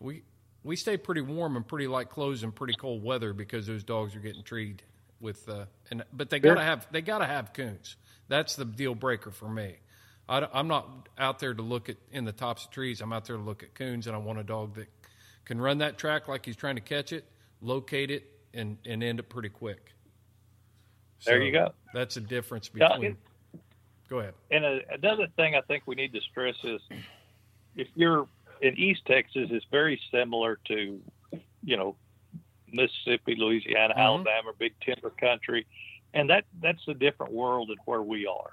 We, we stay pretty warm and pretty light clothes in pretty cold weather because those dogs are getting treed with uh, and but they gotta have they gotta have coons. That's the deal breaker for me. I, am not out there to look at in the tops of trees. I'm out there to look at coons, and I want a dog that can run that track like he's trying to catch it, locate it, and and end it pretty quick. So there you go. That's a difference between. Go ahead. And a, another thing I think we need to stress is, if you're in East Texas, it's very similar to, you know, Mississippi, Louisiana, mm-hmm. Alabama, big timber country, and that that's a different world than where we are.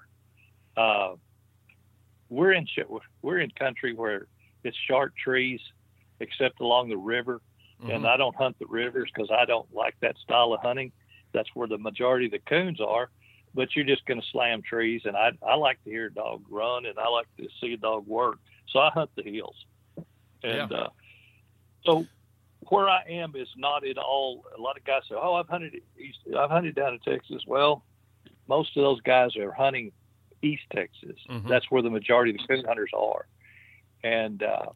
Uh, we're in we're in country where it's short trees, except along the river, mm-hmm. and I don't hunt the rivers because I don't like that style of hunting. That's where the majority of the coons are. But you're just going to slam trees, and I I like to hear a dog run, and I like to see a dog work. So I hunt the hills, and yeah. uh, so where I am is not at all. A lot of guys say, "Oh, I've hunted east, I've hunted down in Texas." Well, most of those guys are hunting East Texas. Mhm. That's where the majority of the coon hunters are, and uh,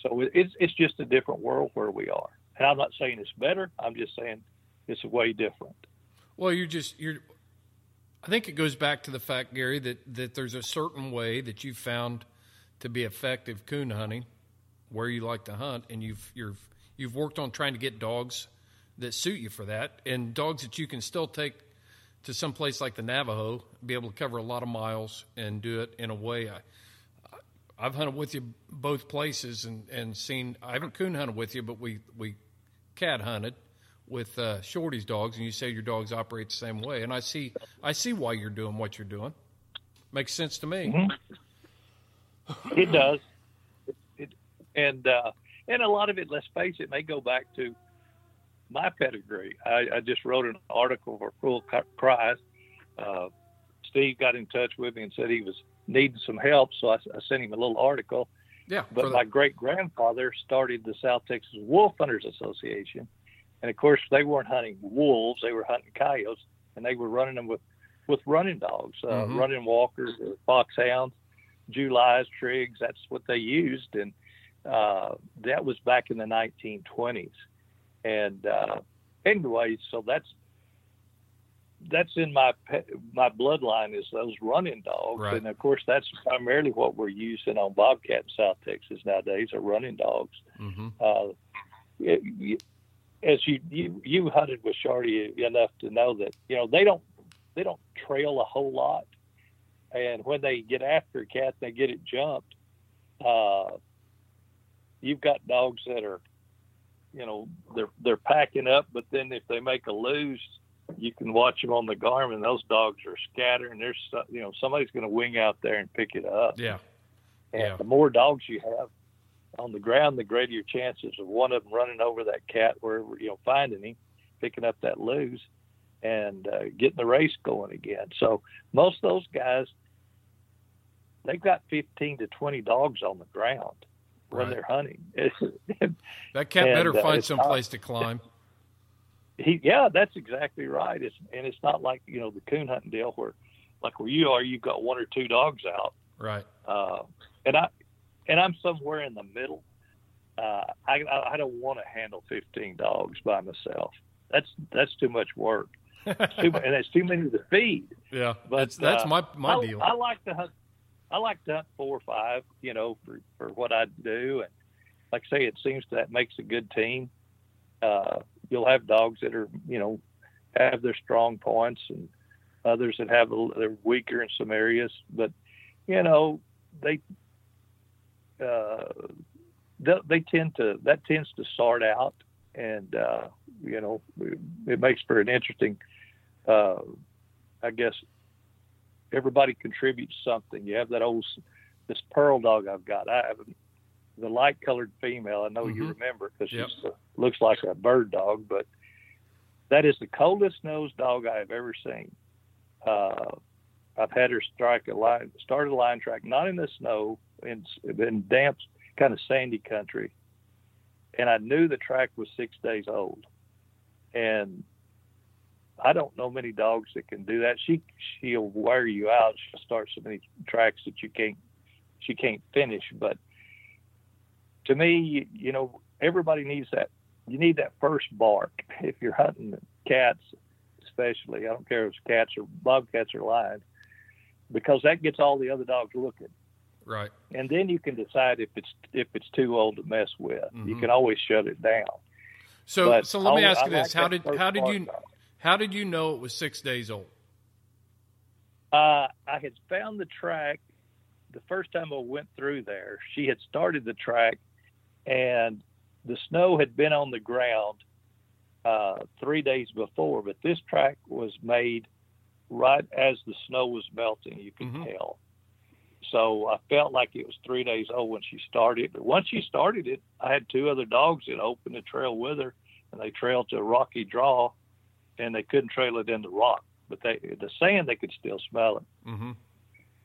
so it's it's just a different world where we are. And I'm not saying it's better. I'm just saying it's way different. Well, you're just you're. I think it goes back to the fact, Gary, that that there's a certain way that you found to be effective coon hunting, where you like to hunt, and you've you've you've worked on trying to get dogs that suit you for that, and dogs that you can still take to some place like the Navajo, be able to cover a lot of miles and do it in a way. I, I've hunted with you both places and, and seen. I haven't coon hunted with you, but we we cat hunted with uh, Shorty's dogs, and you say your dogs operate the same way. And I see I see why you're doing what you're doing. Makes sense to me. It does. It, it, and uh, and a lot of it, let's face it, may go back to my pedigree. I, I just wrote an article for Cruel Cries. Uh, Steve got in touch with me and said he was needing some help, so I, I sent him a little article. Yeah, But my great grandfather started the South Texas Wolf Hunters Association, and of course they weren't hunting wolves; they were hunting coyotes, and they were running them with with running dogs, uh, Mhm. running walkers, or foxhounds, Julys, Triggs. That's what they used, and uh, that was back in the 1920s. And uh, anyway, so that's that's in my my bloodline is those running dogs, Right. and of course that's primarily what we're using on bobcat in South Texas nowadays are running dogs. Mhm. Uh, it- you- as you, you you hunted with Shorty enough to know that you know they don't they don't trail a whole lot, and when they get after a cat, they get it jumped. Uh, you've got dogs that are, you know, they're they're packing up, but then if they make a loose, you can watch them on the Garmin. Those dogs are scattering. There's you know somebody's going to wing out there and pick it up. Yeah, And Yeah. the more dogs you have on the ground, the greater your chances of one of them running over that cat, wherever you know, finding him, picking up that loose, and uh, getting the race going again. So most of those guys, they've got 15 to 20 dogs on the ground when Right. they're hunting. (laughs) that cat And, better uh, find some place to climb. he, yeah, that's exactly right. It's and it's not like you know the coon hunting deal where, like where you are, you've got one or two dogs out. Right. uh, and I and I'm somewhere in the middle. Uh, I I don't want to handle 15 dogs by myself. That's that's too much work, (laughs) too, and it's too many to feed. yeah, But, that's that's uh, my my I, deal. I like to hunt. I like to hunt four or five, you know, for for what I do, and like I say, it seems that makes a good team. Uh, you'll have dogs that are, you know, have their strong points, and others that have a, they're weaker in some areas, but you know, they uh, they, they tend to that tends to sort out, and uh, you know, it makes for an interesting, uh, I guess, everybody contributes something. You have that old this pearl dog I've got. I have the light colored female. I know you Mhm. remember because Yep. she looks like a bird dog, but that is the coldest nosed dog I have ever seen. Uh, I've had her strike a line, start a line track, not in the snow, in in damp, kind of sandy country, and I knew the track was six days old, and I don't know many dogs that can do that. She she'll wear you out. She'll start so many tracks that you can't she can't finish. But to me, you, you know, everybody needs that. You need that first bark if you're hunting cats, especially. I don't care if it's cats or bobcats or lions, because that gets all the other dogs looking, right. and then you can decide if it's if it's too old to mess with. You Mhm. can always shut it down. So But so let me ask you this: like how did how did you dog. How did you know it was six days old? Uh, I had found the track the first time I went through there. She had started the track, and the snow had been on the ground uh, three days before, but this track was made right as the snow was melting. You could Mhm. tell. So I felt like it was three days old when she started. But once she started it, I had two other dogs that opened the trail with her, and they trailed to a rocky draw, and they couldn't trail it in the rock, but they the sand they could still smell it. Mm-hmm.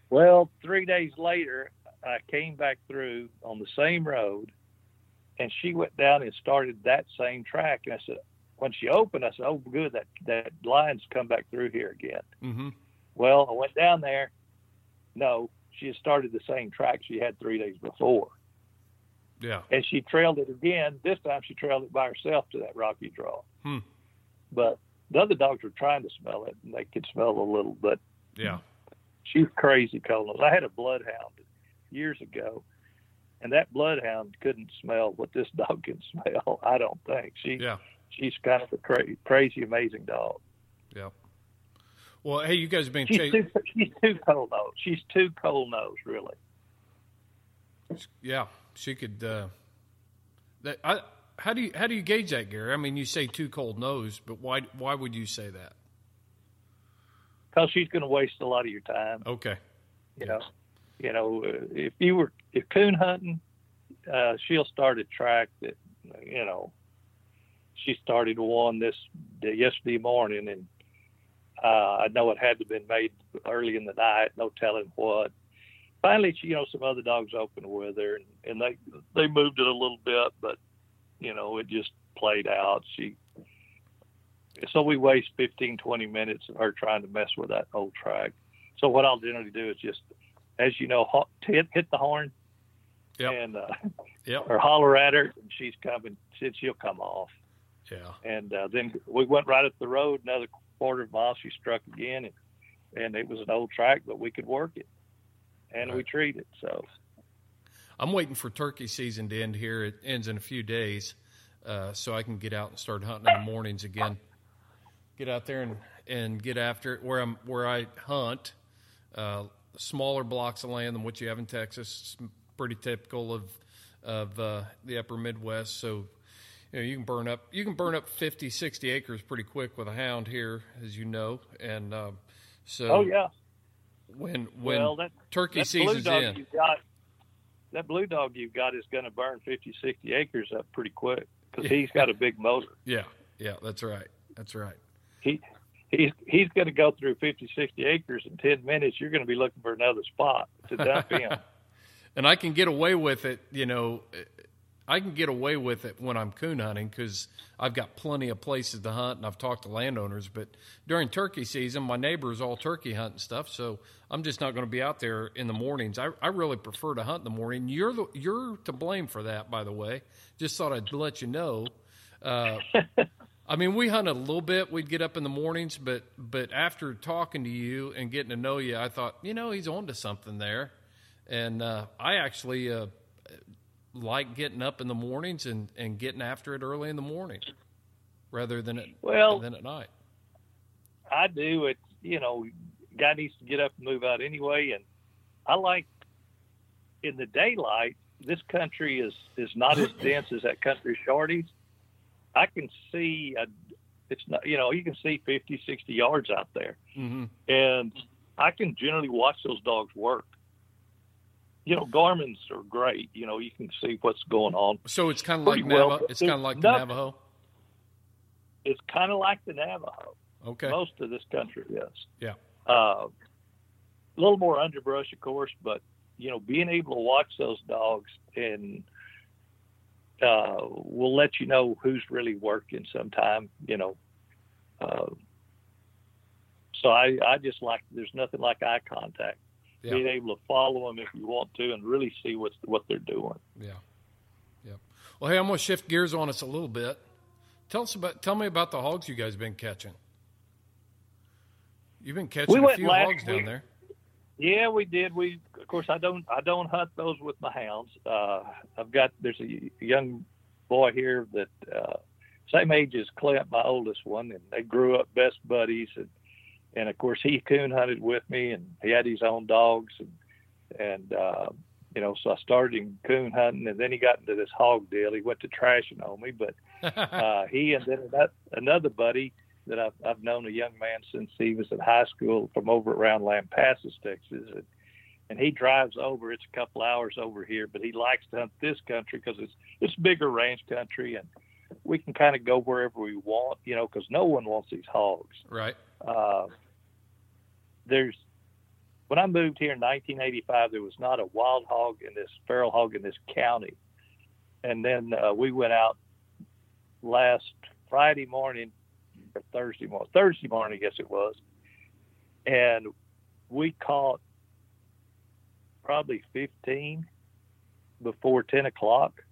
Well, three days later, I came back through on the same road, and she went down and started that same track. And I said, when she opened, I said, "Oh, good, that that line's come back through here again." Mm-hmm. Well, I went down there, No, she had started the same track she had three days before. Yeah. And she trailed it again. This time she trailed it by herself to that rocky draw. Hmm. But the other dogs were trying to smell it, and they could smell a little. But Yeah. she's crazy cold. I had a bloodhound years ago, and that bloodhound couldn't smell what this (laughs) dog can smell. I don't think she. Yeah. She's kind of a crazy, crazy, amazing dog. Yeah. Well, hey, you guys have been She's too, she's too cold nose. She's too cold nose, really. Yeah, she could. Uh, that, I, how do you how do you gauge that, Gary? I mean, you say too cold nose, but why why would you say that? Because she's going to waste a lot of your time. Okay. You know, you know, uh, if you were if coon hunting, uh, she'll start a track that, you know, she started one this yesterday morning, and uh, I know it had to have been made early in the night. No telling what. Finally, she, you know, some other dogs opened with her, and, and they they moved it a little bit, but you know, it just played out. She. So we waste 15, 20 minutes of her trying to mess with that old track. So what I'll generally do is just, as you know, hit, hit the horn Yep. and uh, Yep. or holler at her, and she's coming. She- She'll come off. Yeah. And uh, then we went right up the road another quarter of a mile. She struck again, and and it was an old track, but we could work it, and we Right. treated. So I'm waiting for turkey season to end here. It ends in a few days, uh, so I can get out and start hunting in the mornings again. Get out there and, and get after it. Where I'm where I hunt, uh, smaller blocks of land than what you have in Texas. It's pretty typical of of uh, the upper Midwest. So you know you can burn up you can burn up 50, 60 acres pretty quick with a hound here, as you know. And um, so oh yeah, when when well that turkey that season's in, you've got, that blue dog you've got is going to burn 50, 60 acres up pretty quick because he's got a big motor. yeah, yeah, that's right, that's right. he he's he's going to go through 50 60 acres in 10 minutes you're going to be looking for another spot to dump in (laughs) and I can get away with it, you know. I can get away with it when I'm coon hunting because I've got plenty of places to hunt, and I've talked to landowners. But during turkey season, my neighbors all turkey hunt and stuff, so I'm just not going to be out there in the mornings. I, I really prefer to hunt in the morning. You're the, you're to blame for that, by the way. Just thought I'd let you know. Uh, (laughs) I mean, we hunted a little bit. We'd get up in the mornings, but but after talking to you and getting to know you, I thought, you know, he's on to something there. And uh, I actually uh, like getting up in the mornings and, and getting after it early in the morning rather than at, Well- than at night. i do. It you know guy needs to get up and move out anyway. And i like in the daylight this country is is not as (laughs) dense as that country Shorty's i can see a, it's not you know you can see 50 60 yards out there. Hmm and I can generally watch those dogs work. You know, Garmin's are great. You know, you can see what's going on. So it's kind of like Pretty well, Navajo. It's kind of like the Navajo. It's kind of like the Navajo. Okay. Most of this country is. Yeah. Uh, a little more underbrush, of course, but you know, being able to watch those dogs and uh, will let you know who's really working sometime. You know. Uh, so I, I just like there's nothing like eye contact. Yeah. Being able to follow them if you want to and really see what's what they're doing. Yeah. Yeah. Well, hey, I'm going to shift gears on us a little bit. Tell us about. Tell me about the hogs you guys been catching. You've been catching We a few hogs down week. there. Yeah, we did. We of course I don't I don't hunt those with my hounds. Uh, I've got there's a young boy here that uh, same age as Clint, my oldest one, and they grew up best buddies. And and of course he coon hunted with me, and he had his own dogs, and and uh, you know so I started him coon hunting, and then he got into this hog deal. He went to trashing on me, but (laughs) uh, he and then another buddy that I've, I've known a young man since he was in high school from over around Lampasas, Texas. And, and he drives over. It's a couple hours over here, but he likes to hunt this country because it's it's bigger range country, and we can kind of go wherever we want, you know, because no one wants these hogs. right. Uh, there's when I moved here in 1985, there was not a wild hog in this feral hog in this county, and then uh, we went out last Friday morning or Thursday morning, Thursday morning, I guess it was, and we caught probably 15 before 10 o'clock,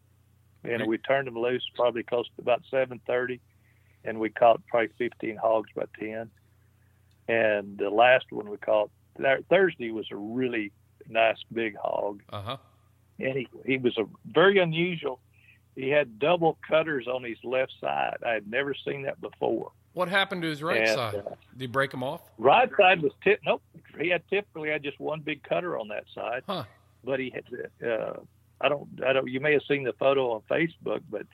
and we turned them loose probably close to about 7:30, and we caught probably 15 hogs by 10. And the last one we caught Thursday was a really nice big hog, Uh huh. and he he was a very unusual. He had double cutters on his left side. I had never seen that before. What happened to his right And, side? uh, Did he break him off? Right side was tip. Nope, he had typically had just one big cutter on that side. Huh. But he had. Uh, I don't. I don't. You may have seen the photo on Facebook, but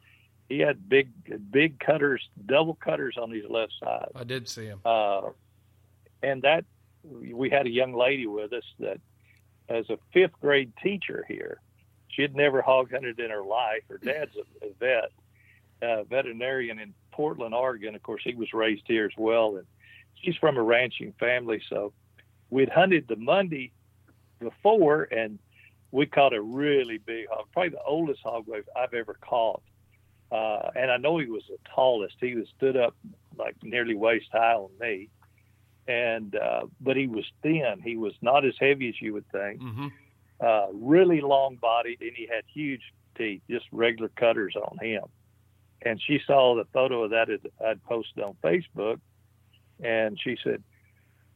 he had big, big cutters, double cutters on his left side. I did see him. Uh, and that we had a young lady with us that, as a fifth grade teacher here, she had never hog hunted in her life. Her dad's a, a vet, uh, veterinarian in Portland, Oregon. Of course, he was raised here as well, and she's from a ranching family. So we'd hunted the Monday before, and we caught a really big hog, probably the oldest hog wave I've ever caught. Uh, and I know he was the tallest. He was stood up like nearly waist high on me, and uh, but he was thin. He was not as heavy as you would think. Mm-hmm. Uh, really long bodied, and he had huge teeth, just regular cutters on him. And she saw the photo of that I'd posted on Facebook, and she said,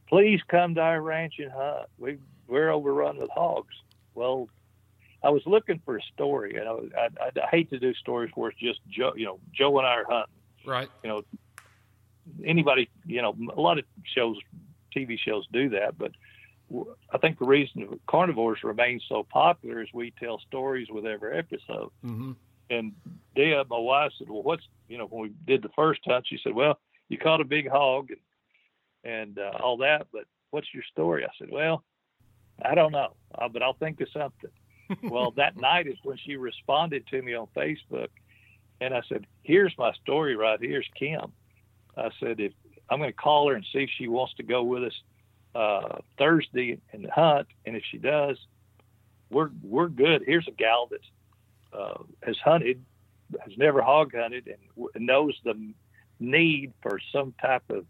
"Please come to our ranch and hunt. We we're overrun with hogs." Well, I was looking for a story, and I, was, I, I hate to do stories where it's just Joe, you know, Joe and I are hunting. Right. You know, anybody, you know, a lot of shows, TV shows do that, but I think the reason carnivores remain so popular is we tell stories with every episode. Mm-hmm. And Deb, my wife, said, "Well, what's you know when we did the first hunt?" She said, "Well, you caught a big hog and and uh, all that, but what's your story?" I said, "Well, I don't know, uh, but I'll think of something." (laughs) well, that night is when she responded to me on Facebook, and I said, "Here's my story right here's Kim." I said, "If I'm going to call her and see if she wants to go with us uh, Thursday and hunt, and if she does, we're we're good. Here's a gal that uh, has hunted, has never hog hunted, and w- knows the need for some type of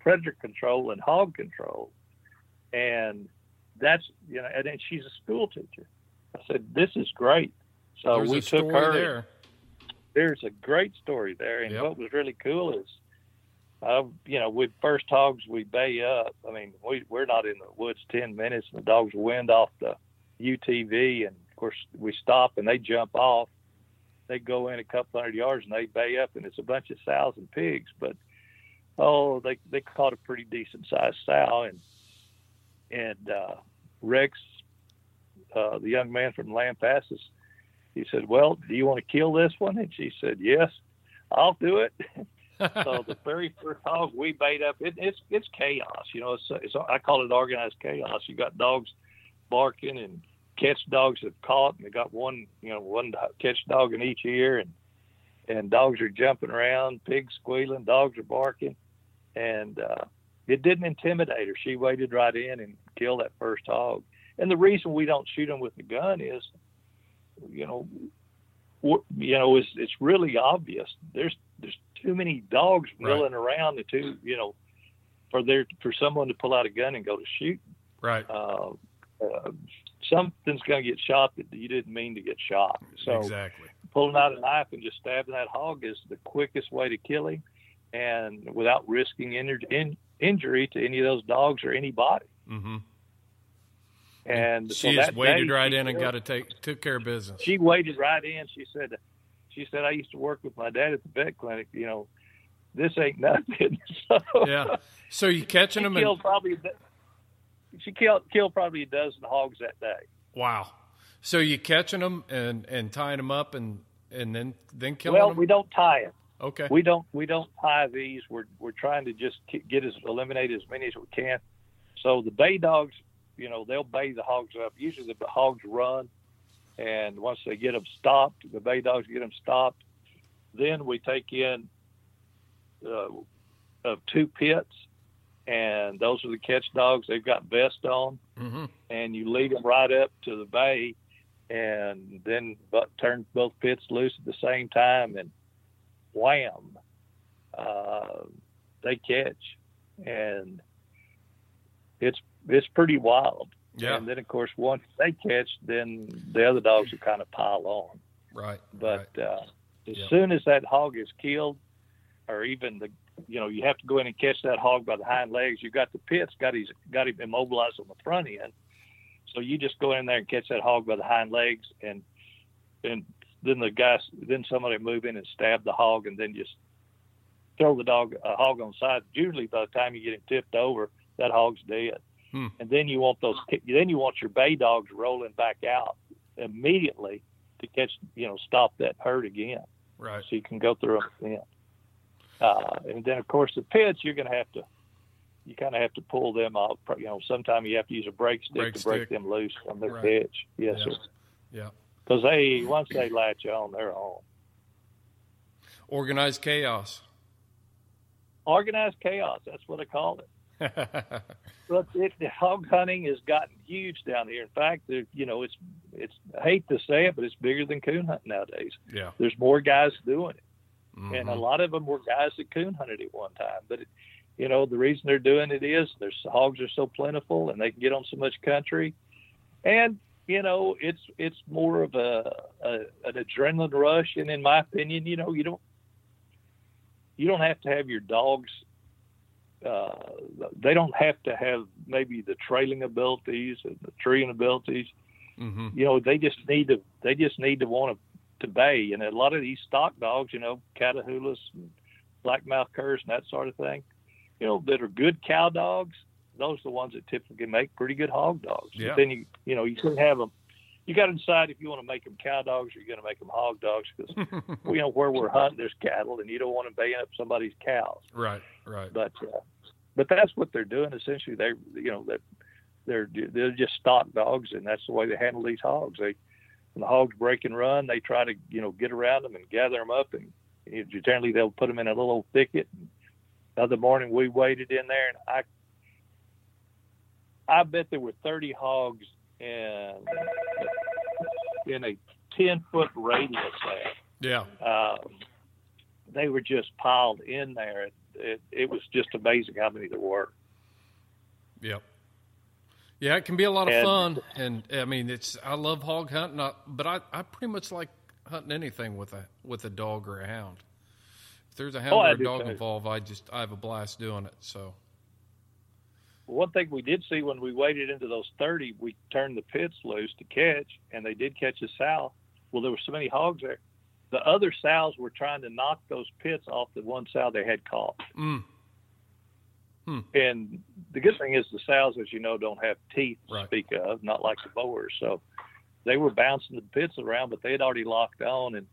predator control and hog control, and that's you know, and then she's a school teacher." I said, "This is great." So There's we took her. there. There's a great story there, and Yep. what was really cool is, uh, you know, with first hogs we bay up. I mean, we we're not in the woods ten minutes, and the dogs wind off the UTV, and of course we stop and they jump off. They go in a couple hundred yards and they bay up, and it's a bunch of sows and pigs. But oh, they they caught a pretty decent sized sow, and and uh, Rex, uh, the young man from Lampasas, he said, "Well, do you want to kill this one?" And she said, "Yes, I'll do it." (laughs) so the very first hog we bait up, it, it's it's chaos. You know, it's, it's I call it organized chaos. You got dogs barking and catch dogs have caught, and they got one you know one catch dog in each ear, and and dogs are jumping around, pigs squealing, dogs are barking, and uh, it didn't intimidate her. She waded right in and killed that first hog. And the reason we don't shoot them with the gun is, you know, you know, it's it's really obvious. There's there's too many dogs Right. milling around, the two, you know, for there for someone to pull out a gun and go to shoot. right. Uh, uh, something's going to get shot that you didn't mean to get shot. So exactly. pulling out a knife and just stabbing that hog is the quickest way to kill him, and without risking injury, in, injury to any of those dogs or anybody. Mm-hmm. And so She just that waded day, right in and got to take took care of business. She waded right in. She said, "She said I used to work with my dad at the vet clinic. You know, this ain't (laughs) nothing." So yeah. So you catching them? And, killed probably a she killed killed probably a dozen hogs that day. wow. So you catching them and and tying them up and and then then killing Well, them. Well, we don't tie them. okay. We don't we don't tie these. We're we're trying to just get as eliminate as many as we can. So the bay dogs, you know, they'll bay the hogs up. Usually the hogs run, and once they get them stopped, the bay dogs get them stopped. Then we take in uh, of two pits, and those are the catch dogs. They've got vests on, mm-hmm. and you lead them right up to the bay, and then but turn both pits loose at the same time, and wham, uh, they catch, and it's it's pretty wild. Yeah. And then, of course, once they catch, then the other dogs will kind of pile on. Right. But right. uh, as Yeah. soon as that hog is killed, or even the, you know, you have to go in and catch that hog by the hind legs. You got the pits, got his, got him immobilized on the front end. So you just go in there and catch that hog by the hind legs, and and then the guys, then somebody move in and stab the hog, and then just throw the dog a hog on the side. Usually, by the time you get him tipped over, that hog's dead. Hmm. And then you want those, then you want your bay dogs rolling back out immediately to catch, you know, stop that herd again right. so you can go through them again. Uh, and then, of course, the pits you're going to have to, you kind of have to pull them off. You know, sometimes you have to use a break stick Break to break stick. them loose from their Right. pitch. Yes, Yeah. sir. Yeah. Because they once they latch on, they're on. Organized chaos. Organized chaos. That's what I call it. (laughs) But it, the hog hunting has gotten huge down here. In fact, you know, it's it's I hate to say it, but it's bigger than coon hunting nowadays. yeah. There's more guys doing it. and a Mhm. lot of them were guys that coon hunted at one time. But it, you know, the reason they're doing it is their hogs are so plentiful and they can get on so much country, and you know, it's it's more of a, a an adrenaline rush. And in my opinion, you know, you don't you don't have to have your dogs. Uh, they don't have to have maybe the trailing abilities and the treeing abilities Mhm. you know, they just need to they just need to want to, to bay. And a lot of these stock dogs, you know, Catahoulas and blackmouth curs and that sort of thing, you know, that are good cow dogs, those are the ones that typically make pretty good hog dogs. Yeah. But then you you know you can have them. You got to decide if you want to make them cow dogs or you're going to make them hog dogs because (laughs) you know where we're hunting there's cattle and you don't want to bay up somebody's cows. right. Right. But uh, but that's what they're doing essentially. They you know they're they're they're just stock dogs, and that's the way they handle these hogs. They when the hogs break and run, they try to you know get around them and gather them up, and you know, generally they'll put them in a little thicket. The other morning we waited in there, and I I bet there were 30 hogs in in a 10 foot radius there Yeah. um, they were just piled in there. It, it, was just amazing how many there were. Yep. Yeah, it can be a lot of And- fun, and I mean, it's I love hog hunting, I, but I, I pretty much like hunting anything with a with a dog or a hound. If there's a hound Oh, or a do dog too. involved, I just I have a blast doing it. So One thing we did see when we waded into those 30, we turned the pits loose to catch, and they did catch a sow. Well, there were so many hogs there. The other sows were trying to knock those pits off the one sow they had caught. mm, And the good thing is the sows, as you know, don't have teeth to Right. speak of, not like the boars. So they were bouncing the pits around, but they had already locked on. And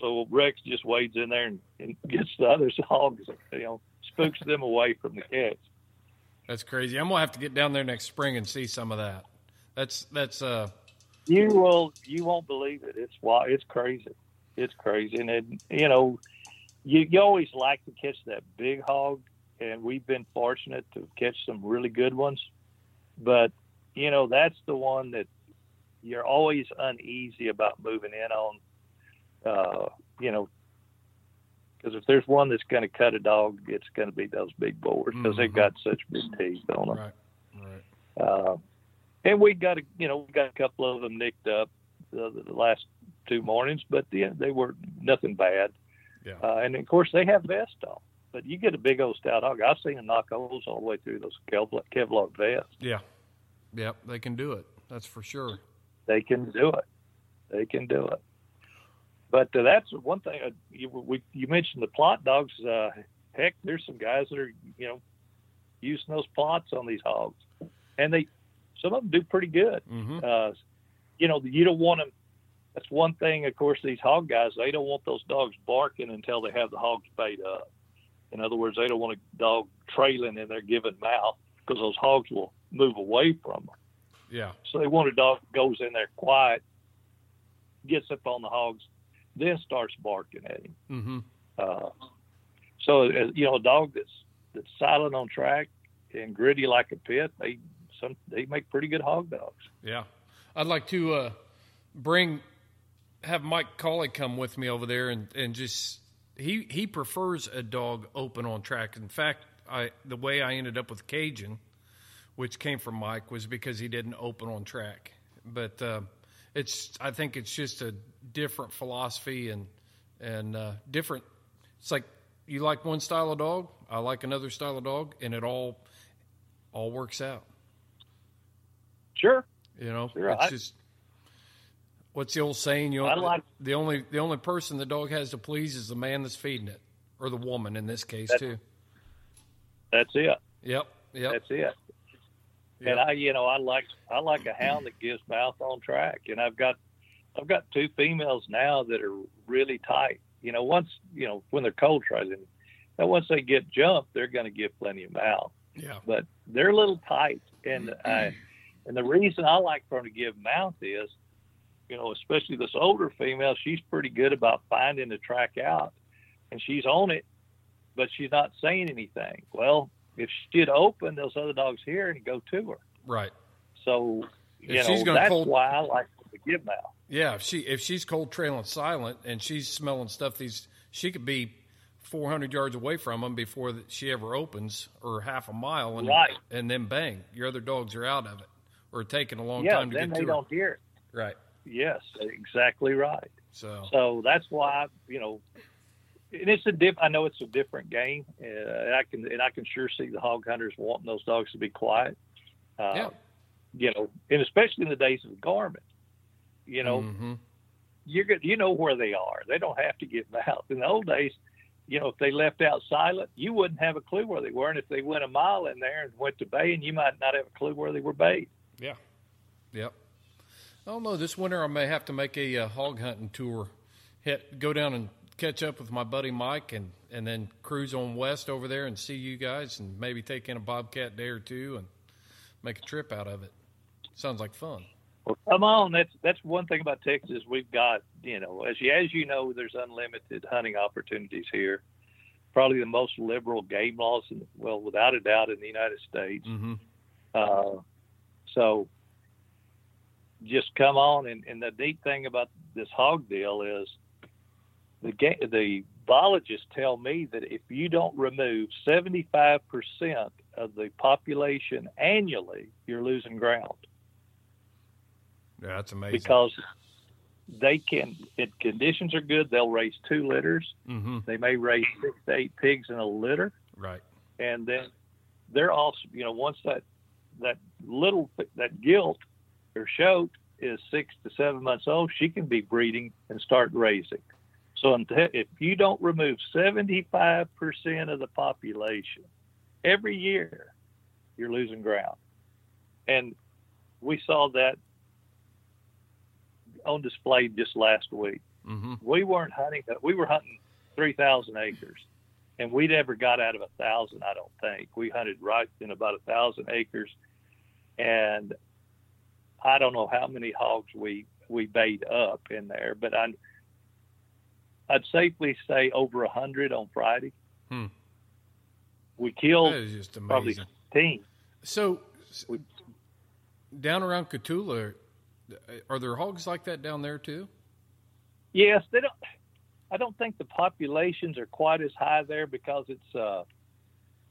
so Rex just wades in there and, and (laughs) gets the other hogs, you know, spooks them away from the catch. that's crazy. I'm gonna have to get down there next spring and see some of that. That's that's uh You will, you won't believe it. It's wild. It's crazy. It's crazy. And it, you know, you, you always like to catch that big hog, and we've been fortunate to catch some really good ones. But you know, that's the one that you're always uneasy about moving in on. Uh, you know, because if there's one that's going to cut a dog, it's going to be those big boars because they've Mhm. got such big teeth on them. right, right. Uh, and we got a, you know, we got a couple of them nicked up the, the last two mornings, but the, they were nothing bad. Yeah. Uh, and of course, they have vests on. But you get a big old stout hog. I've seen them knock holes all the way through those Kevlar, Kevlar vests. Yeah, yep. They can do it. That's for sure. They can do it. They can do it. But uh, that's one thing. Uh, you, we, you mentioned the Plott dogs. Uh, heck, there's some guys that are, you know, using those Plotts on these hogs, and they, some of them do pretty good. hmm uh, you know, you don't want them. That's one thing. Of course, these hog guys, they don't want those dogs barking until they have the hogs bait up. In other words, they don't want a dog trailing in their given mouth because those hogs will move away from them. Yeah, So they want a dog that goes in there quiet, gets up on the hogs, then starts barking at him. hmm Uh, so uh, you know, a dog that's that's silent on track and gritty like a pit, they some they make pretty good hog dogs. yeah. I'd like to uh, bring have Mike Colley come with me over there and and just he he prefers a dog open on track. In fact, I the way I ended up with Cajun which came from Mike, was because he didn't open on track. But uh, it's I think it's just a different philosophy and and uh, different. It's like you like one style of dog, I like another style of dog, and it all all works out. Sure. You know, Sure, it's I- just what's the old saying? You know, like- the only the only person the dog has to please is the man that's feeding it, or the woman in this case That's- too. That's it. Yep, yep. That's it. Yep. And I, you know, I like I like a hound that gives mouth on track, and I've got I've got two females now that are really tight. You know, once you know when they're cold trailing, and once they get jumped, they're going to give plenty of mouth. yeah, But they're a little tight, and I, and the reason I like for them to give mouth is, you know, especially this older female, she's pretty good about finding the track out, and she's on it, but she's not saying anything. Well, if she'd open, those other dogs hear and go to her. right. So, you If know, that's cold- why I like to give mouth. Yeah, if she if she's cold trailing silent and she's smelling stuff, these she could be 400 yards away from them before she ever opens, or half a mile, and Right. and then bang, your other dogs are out of it, or taking a long Yeah, time to then get they to her. don't hear it. Right. Yes, exactly right. So So that's why you know, and it's a diff. I know it's a different game, uh, and I can and I can sure see the hog hunters wanting those dogs to be quiet. Uh, Yeah. You know, and especially in the days of Garmin, you know, mhm. you're good. You know where they are. They don't have to get (laughs) mouth. In the old days, you know, if they left out silent, you wouldn't have a clue where they were. And if they went a mile in there and went to bay, and you might not have a clue where they were bayed. Yeah. Yep. I don't know. This winter, I may have to make a uh, hog hunting tour. Hit, go down and catch up with my buddy Mike, and and then cruise on west over there and see you guys, and maybe take in a bobcat day or two, and make a trip out of it. Sounds like fun. Well, come on. That's that's one thing about Texas. We've got you know, as you as you know, there's unlimited hunting opportunities here. Probably the most liberal game laws, in, well, without a doubt, in the United States. Mm-hmm. Uh, so just come on. And, and the neat thing about this hog deal is the ga- the biologists tell me that if you don't remove 75% of the population annually, you're losing ground Yeah, that's amazing. because they can, if conditions are good, they'll raise two litters. mm-hmm. They may raise six to eight pigs in a litter Right. and then they're also you know once that that little that gilt or shoat is six to seven months old. She can be breeding and start raising so if you don't remove 75% of the population every year you're losing ground. And we saw that on display just last week. Mm-hmm. we weren't hunting we were hunting 3000 acres and we never got out of a thousand i don't think. We hunted right in about a thousand acres and i don't know how many hogs we we bait up in there but i i'd safely say over a hundred on friday Hmm. we killed probably. 10 So, We- down around Cotulla, are there hogs like that down there too? yes they don't i don't think the populations are quite as high there because it's uh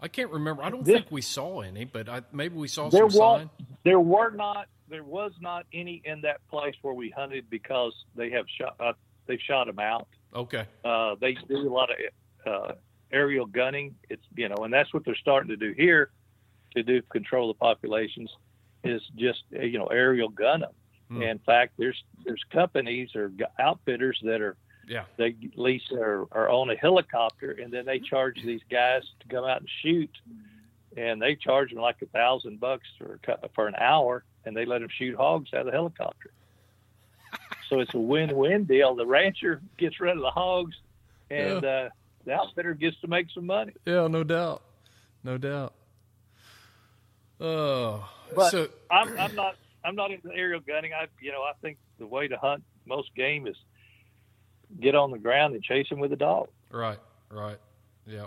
I can't remember. I don't This- think we saw any, but I, maybe we saw There some wa- sign. There were not. There was not any in that place where we hunted because they have shot. Uh, they've shot them out. Okay. Uh, they do a lot of uh, aerial gunning. It's you know, and that's what they're starting to do here to do control the populations is just uh, you know aerial gun them. Hmm. In fact, there's there's companies or outfitters that are Yeah. they lease or, or own a helicopter and then they charge these guys to come out and shoot and they charge them like a thousand bucks for for an hour and they let them shoot hogs out of the helicopter. So it's a win-win deal. The rancher gets rid of the hogs and uh, the outfitter gets to make some money. Yeah, no doubt. No doubt. Oh, But- so I'm, I'm not I'm not into aerial gunning. I you know I think the way to hunt most game is get on the ground and chase them with a dog. Right, right, yeah.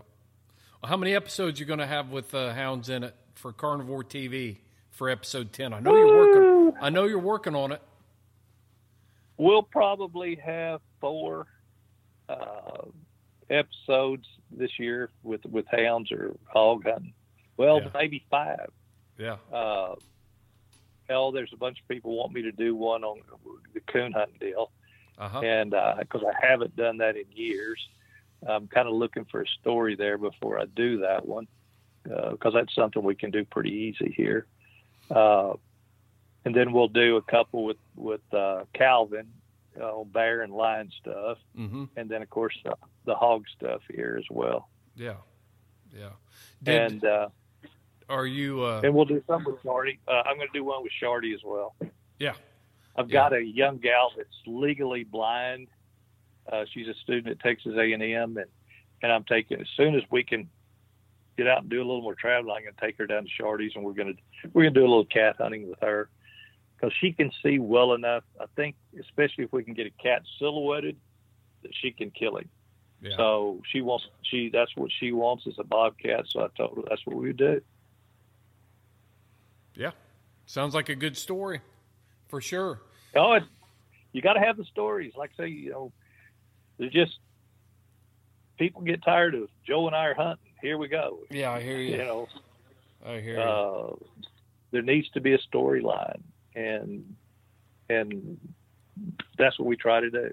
Well, how many episodes you going to have with uh, hounds in it for Carnivore TV for episode ten? I know you're working. I know you're working on it. We'll probably have four uh, episodes this year with with hounds or hog hunting. Well, Yeah. maybe five. Yeah. Uh, hell, there's a bunch of people want me to do one on the coon hunting deal, Uh-huh. and because I haven't done that in years, I'm kind of looking for a story there before I do that one, because that's something we can do pretty easy here. Uh, and then we'll do a couple with with uh, Calvin uh, on bear and lion stuff, Mm-hmm. and then of course the, the hog stuff here as well. Yeah. Yeah. Did, and uh, are you? Uh, and we'll do some with Shorty. Uh, I'm going to do one with Shorty as well. yeah. I've got a young gal that's legally blind. Uh, she's a student at Texas A&M, and and I'm taking as soon as we can get out and do a little more traveling. I'm going to take her down to Shorty's, and we're going to we're going to do a little cat hunting with her because she can see well enough. I think, especially if we can get a cat silhouetted, that she can kill him. Yeah. So she wants she that's what she wants is a bobcat. So I told her that's what we would do. yeah. Sounds like a good story, for sure. Oh, it, you got to have the stories. Like I say, you know, there's just people get tired of Joe and I are hunting. Here we go. Yeah, I hear you. You know, I hear you. uh, there needs to be a storyline, and and that's what we try to do.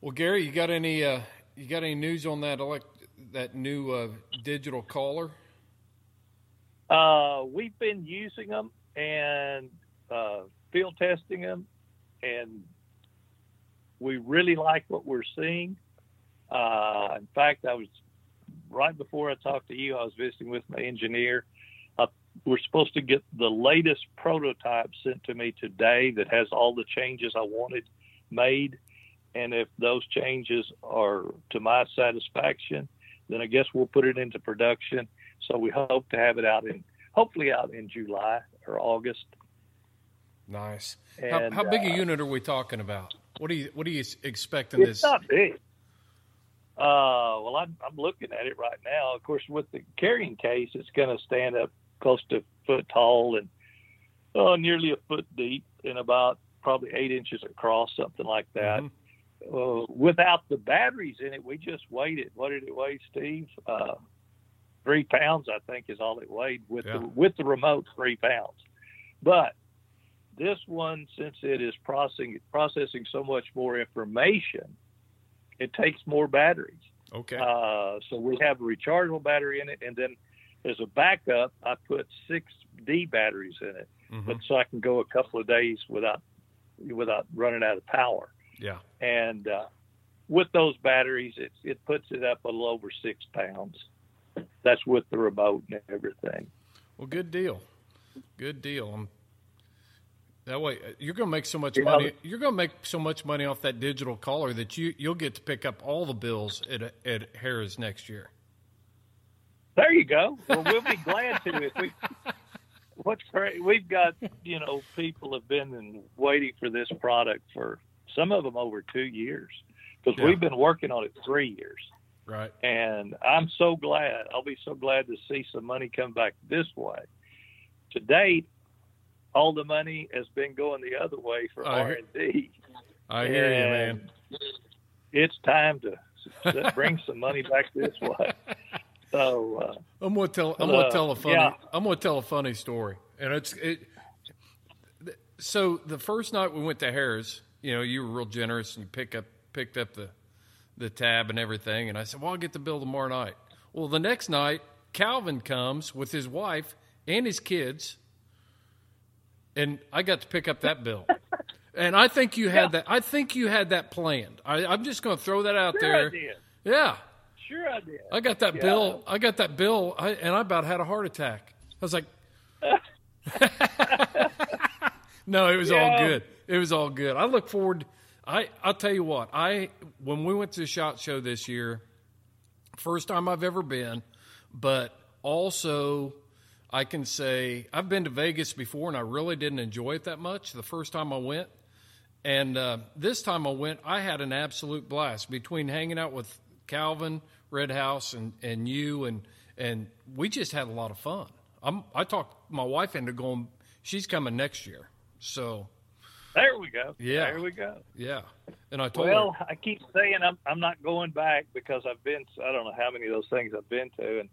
Well, Gary, you got any uh, you got any news on that elect that new uh, digital caller? Uh, we've been using them and uh, field testing them, and we really like what we're seeing. Uh, in fact, I was right before I talked to you. I was visiting with my engineer. Uh, we're supposed to get the latest prototype sent to me today that has all the changes I wanted made. And if those changes are to my satisfaction, then I guess we'll put it into production. So we hope to have it out in, hopefully out in July or August. Nice. And, how, how big a uh, unit are we talking about? What do you What are you expecting It's this? not big. Uh, well, I'm, I'm looking at it right now. Of course, with the carrying case, it's going to stand up close to a foot tall and uh, nearly a foot deep and about probably eight inches across, something like that. Mhm. Uh, without the batteries in it, we just weighed it. What did it weigh, Steve? Uh, three pounds, I think, is all it weighed with Yeah. the with the remote. Three pounds, but this one, since it is processing processing so much more information, it takes more batteries. Okay. Uh, so we have a rechargeable battery in it, and then as a backup, I put six D batteries in it, Mhm. but so I can go a couple of days without without running out of power. Yeah. And uh, with those batteries, it it puts it up a little over six pounds. That's with the remote and everything. Well, good deal. Good deal. Um, that way, uh, you're going to make so much Yeah. money. You're going to make so much money off that digital caller that you you'll get to pick up all the bills at at Harris next year. There you go. Well, we'll be glad to if we. (laughs) What's great, we've got you know people have been in, waiting for this product for some of them over two years because Yeah. we've been working on it three years, Right. and I'm so glad. I'll be so glad to see some money come back this way. To date, all the money has been going the other way for R and D. I hear you, man. It's time to bring some money back this way. So. Uh, I'm gonna tell. I'm gonna Uh, tell a funny. yeah. I'm gonna tell a funny story, and it's it. So the first night we went to Harris, you know, you were real generous and you pick up picked up the the tab and everything, and I said, "Well, I'll get the bill tomorrow night." Well, the next night, Calvin comes with his wife and his kids, and I got to pick up that bill. (laughs) And I think you had that. I think you had that planned. I, I'm just going to throw that out sure there. I did. Yeah, Sure, I did. I got that Yeah. bill. I got that bill, I, and I about had a heart attack. I was like, (laughs) no, it was all good. It was all good. I look forward. I I'll tell you what. I when we went to the shot show this year, first time I've ever been, but also I can say I've been to Vegas before, and I really didn't enjoy it that much the first time I went. And uh, this time I went, I had an absolute blast between hanging out with Calvin, Red House, and, and you, and and we just had a lot of fun. I'm, I talked my wife into going. She's coming next year, so There we go. Yeah. There we go. yeah. And I told Well, her, I keep saying I'm I'm not going back because I've been I don't know how many of those things I've been to and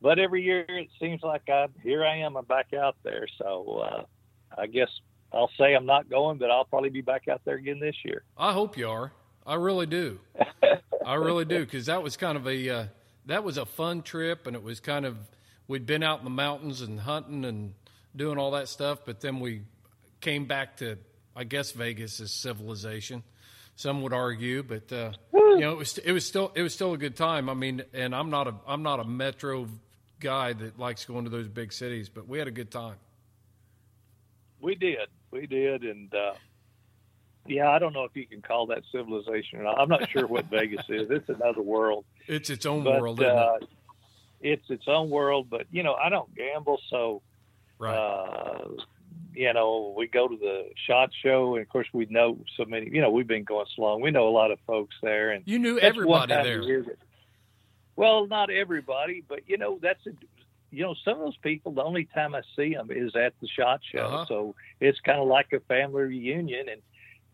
but every year it seems like I here I am. I'm back out there. So uh, I guess I'll say I'm not going, but I'll probably be back out there again this year. I hope you are. I really do. (laughs) I really do because that was kind of a uh, that was a fun trip, and it was kind of we'd been out in the mountains and hunting and doing all that stuff, but then we came back to I guess Vegas is civilization. Some would argue, but uh, you know it was it was still it was still a good time. I mean, and I'm not a I'm not a metro guy that likes going to those big cities, but we had a good time. We did, we did, and uh, yeah, I don't know if you can call that civilization or not. I'm not sure what (laughs) Vegas is. It's another world. It's its own But, world, isn't uh, it? It's its own world, but you know, I don't gamble, so Right. uh, you know, we go to the shot show, and of course, we know so many. You know, we've been going so long. We know a lot of folks there, and you knew everybody there. that- well, not everybody, but you know, that's a, you know, some of those people. The only time I see them is at the shot show, Uh-huh. so it's kind of like a family reunion, and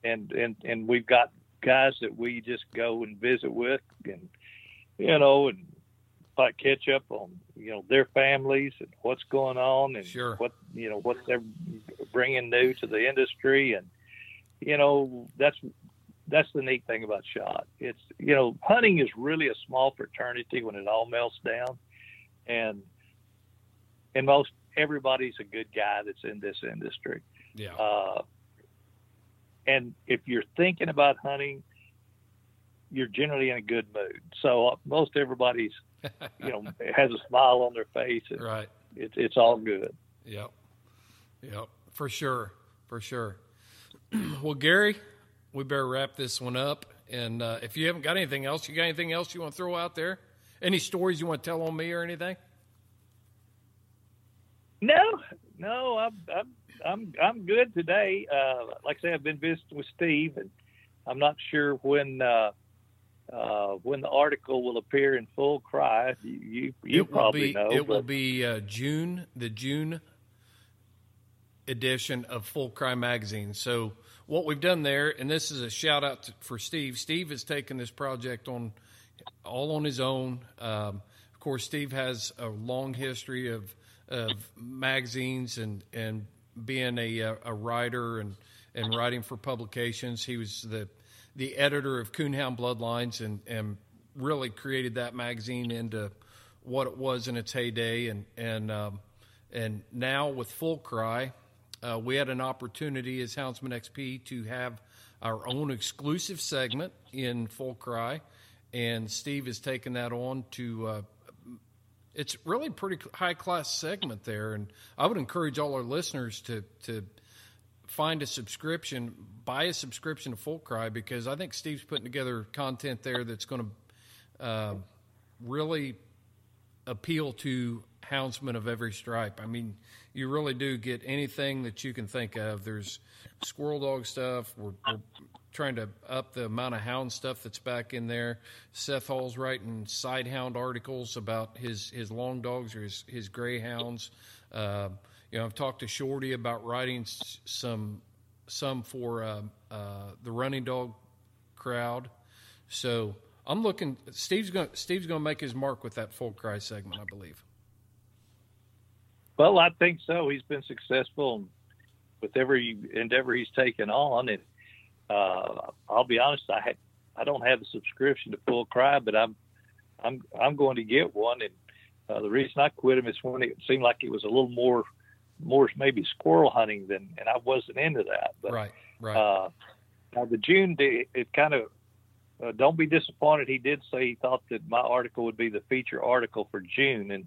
and and and we've got guys that we just go and visit with, and you know, and like catch up on you know their families and what's going on, and Sure. what you know what they're bringing new to the industry, and you know that's that's the neat thing about shot. It's you know hunting is really a small fraternity when it all melts down, and and most everybody's a good guy that's in this industry. Yeah. Uh, and if you're thinking about hunting, you're generally in a good mood. So uh, most everybody's you know (laughs) has a smile on their face, and right. it's it's all good. Yep. Yep. For sure. For sure. (clears throat) well, Gary, we better wrap this one up. And uh, if you haven't got anything else, you got anything else you want to throw out there? Any stories you want to tell on me or anything? No, no, I'm I'm I'm I'm good today. Uh, like I say, I've been visiting with Steve, and I'm not sure when uh, uh, when the article will appear in full cry. You you, you it will probably be, know. It will be uh, June, the June edition of Full Cry magazine. So what we've done there, and this is a shout out to, for Steve. Steve has taken this project on all on his own. Um, of course, Steve has a long history of of magazines and and being a uh, a writer and and writing for publications. He was the the editor of Coonhound Bloodlines and and really created that magazine into what it was in its heyday. And and um, and now with Full Cry, uh, we had an opportunity as Houndsman XP to have our own exclusive segment in Full Cry, and Steve has taken that on to. Uh, it's really pretty high class segment there, and I would encourage all our listeners to to find a subscription, buy a subscription to Full Cry because I think Steve's putting together content there that's going to uh, really appeal to houndsmen of every stripe. I mean, you really do get anything that you can think of. There's squirrel dog stuff. We're, we're trying to up the amount of hound stuff that's back in there. Seth Hall's writing side hound articles about his, his long dogs or his, his greyhounds. Uh, you know, I've talked to Shorty about writing some some for uh, uh, the running dog crowd. So I'm looking. Steve's going. Steve's going to make his mark with that full cry segment, I believe. Well, I think so. He's been successful with every endeavor he's taken on, and uh, I'll be honest, I had, I don't have a subscription to Full Cry, but I'm I'm I'm going to get one. And uh, the reason I quit him is when it seemed like it was a little more more maybe squirrel hunting than, and I wasn't into that. But right. Right. uh, now the June day, it kind of uh, don't be disappointed. He did say he thought that my article would be the feature article for June, and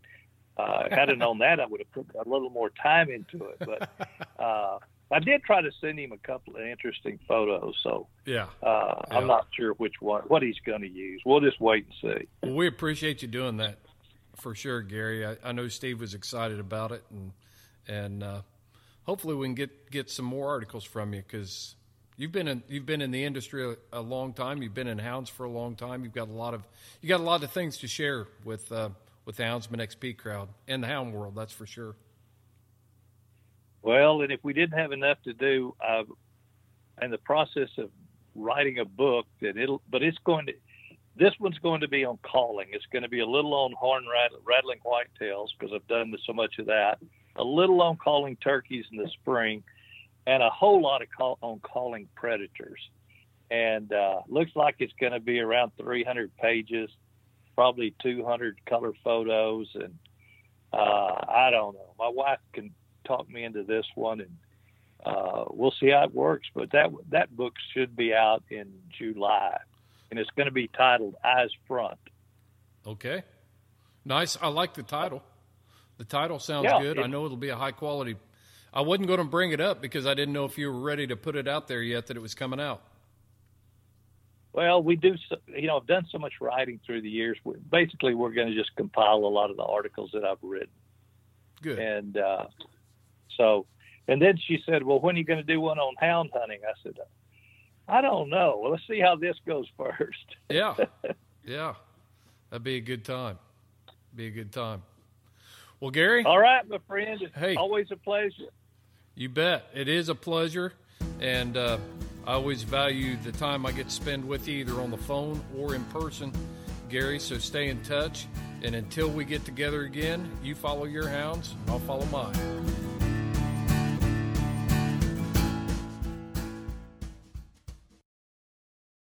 uh, had I known that, I would have put a little more time into it. But (laughs) uh, I did try to send him a couple of interesting photos, so yeah. uh, Yeah. I'm not sure which one, what he's going to use. We'll just wait and see. Well, we appreciate you doing that for sure, Gary. I, I know Steve was excited about it, and and uh, hopefully we can get get some more articles from you because you've been in you've been in the industry a, a long time. You've been in hounds for a long time. You've got a lot of you got a lot of things to share with uh, with the Houndsman XP crowd and the hound world. That's for sure. Well, and if we didn't have enough to do, uh, in the process of writing a book, that it'll, but it's going to, this one's going to be on calling. It's going to be a little on horn rattling whitetails because I've done so much of that. A little on calling turkeys in the spring, and a whole lot of call, on calling predators. And uh, looks like it's going to be around 300 pages, probably 200 color photos, and uh, I don't know. My wife can talk me into this one, and uh, we'll see how it works. But that that book should be out in July and it's going to be titled Eyes Front. Okay. Nice. I like the title. The title sounds yeah, good. I know it'll be a high quality. I wasn't going to bring it up because I didn't know if you were ready to put it out there yet that it was coming out. Well, we do, you know, I've done so much writing through the years. Basically, we're going to just compile a lot of the articles that I've written. Good. And uh, so, and then she said, Well, when are you going to do one on hound hunting? I said, I don't know. Well, let's see how this goes (laughs) first. yeah, (laughs) yeah, that'd be a good time. Be a good time. Well, Gary. All right, my friend. hey, always a pleasure. You bet. It is a pleasure, and uh, I always value the time I get to spend with you, either on the phone or in person, Gary. So stay in touch, and until we get together again, you follow your hounds, I'll follow mine.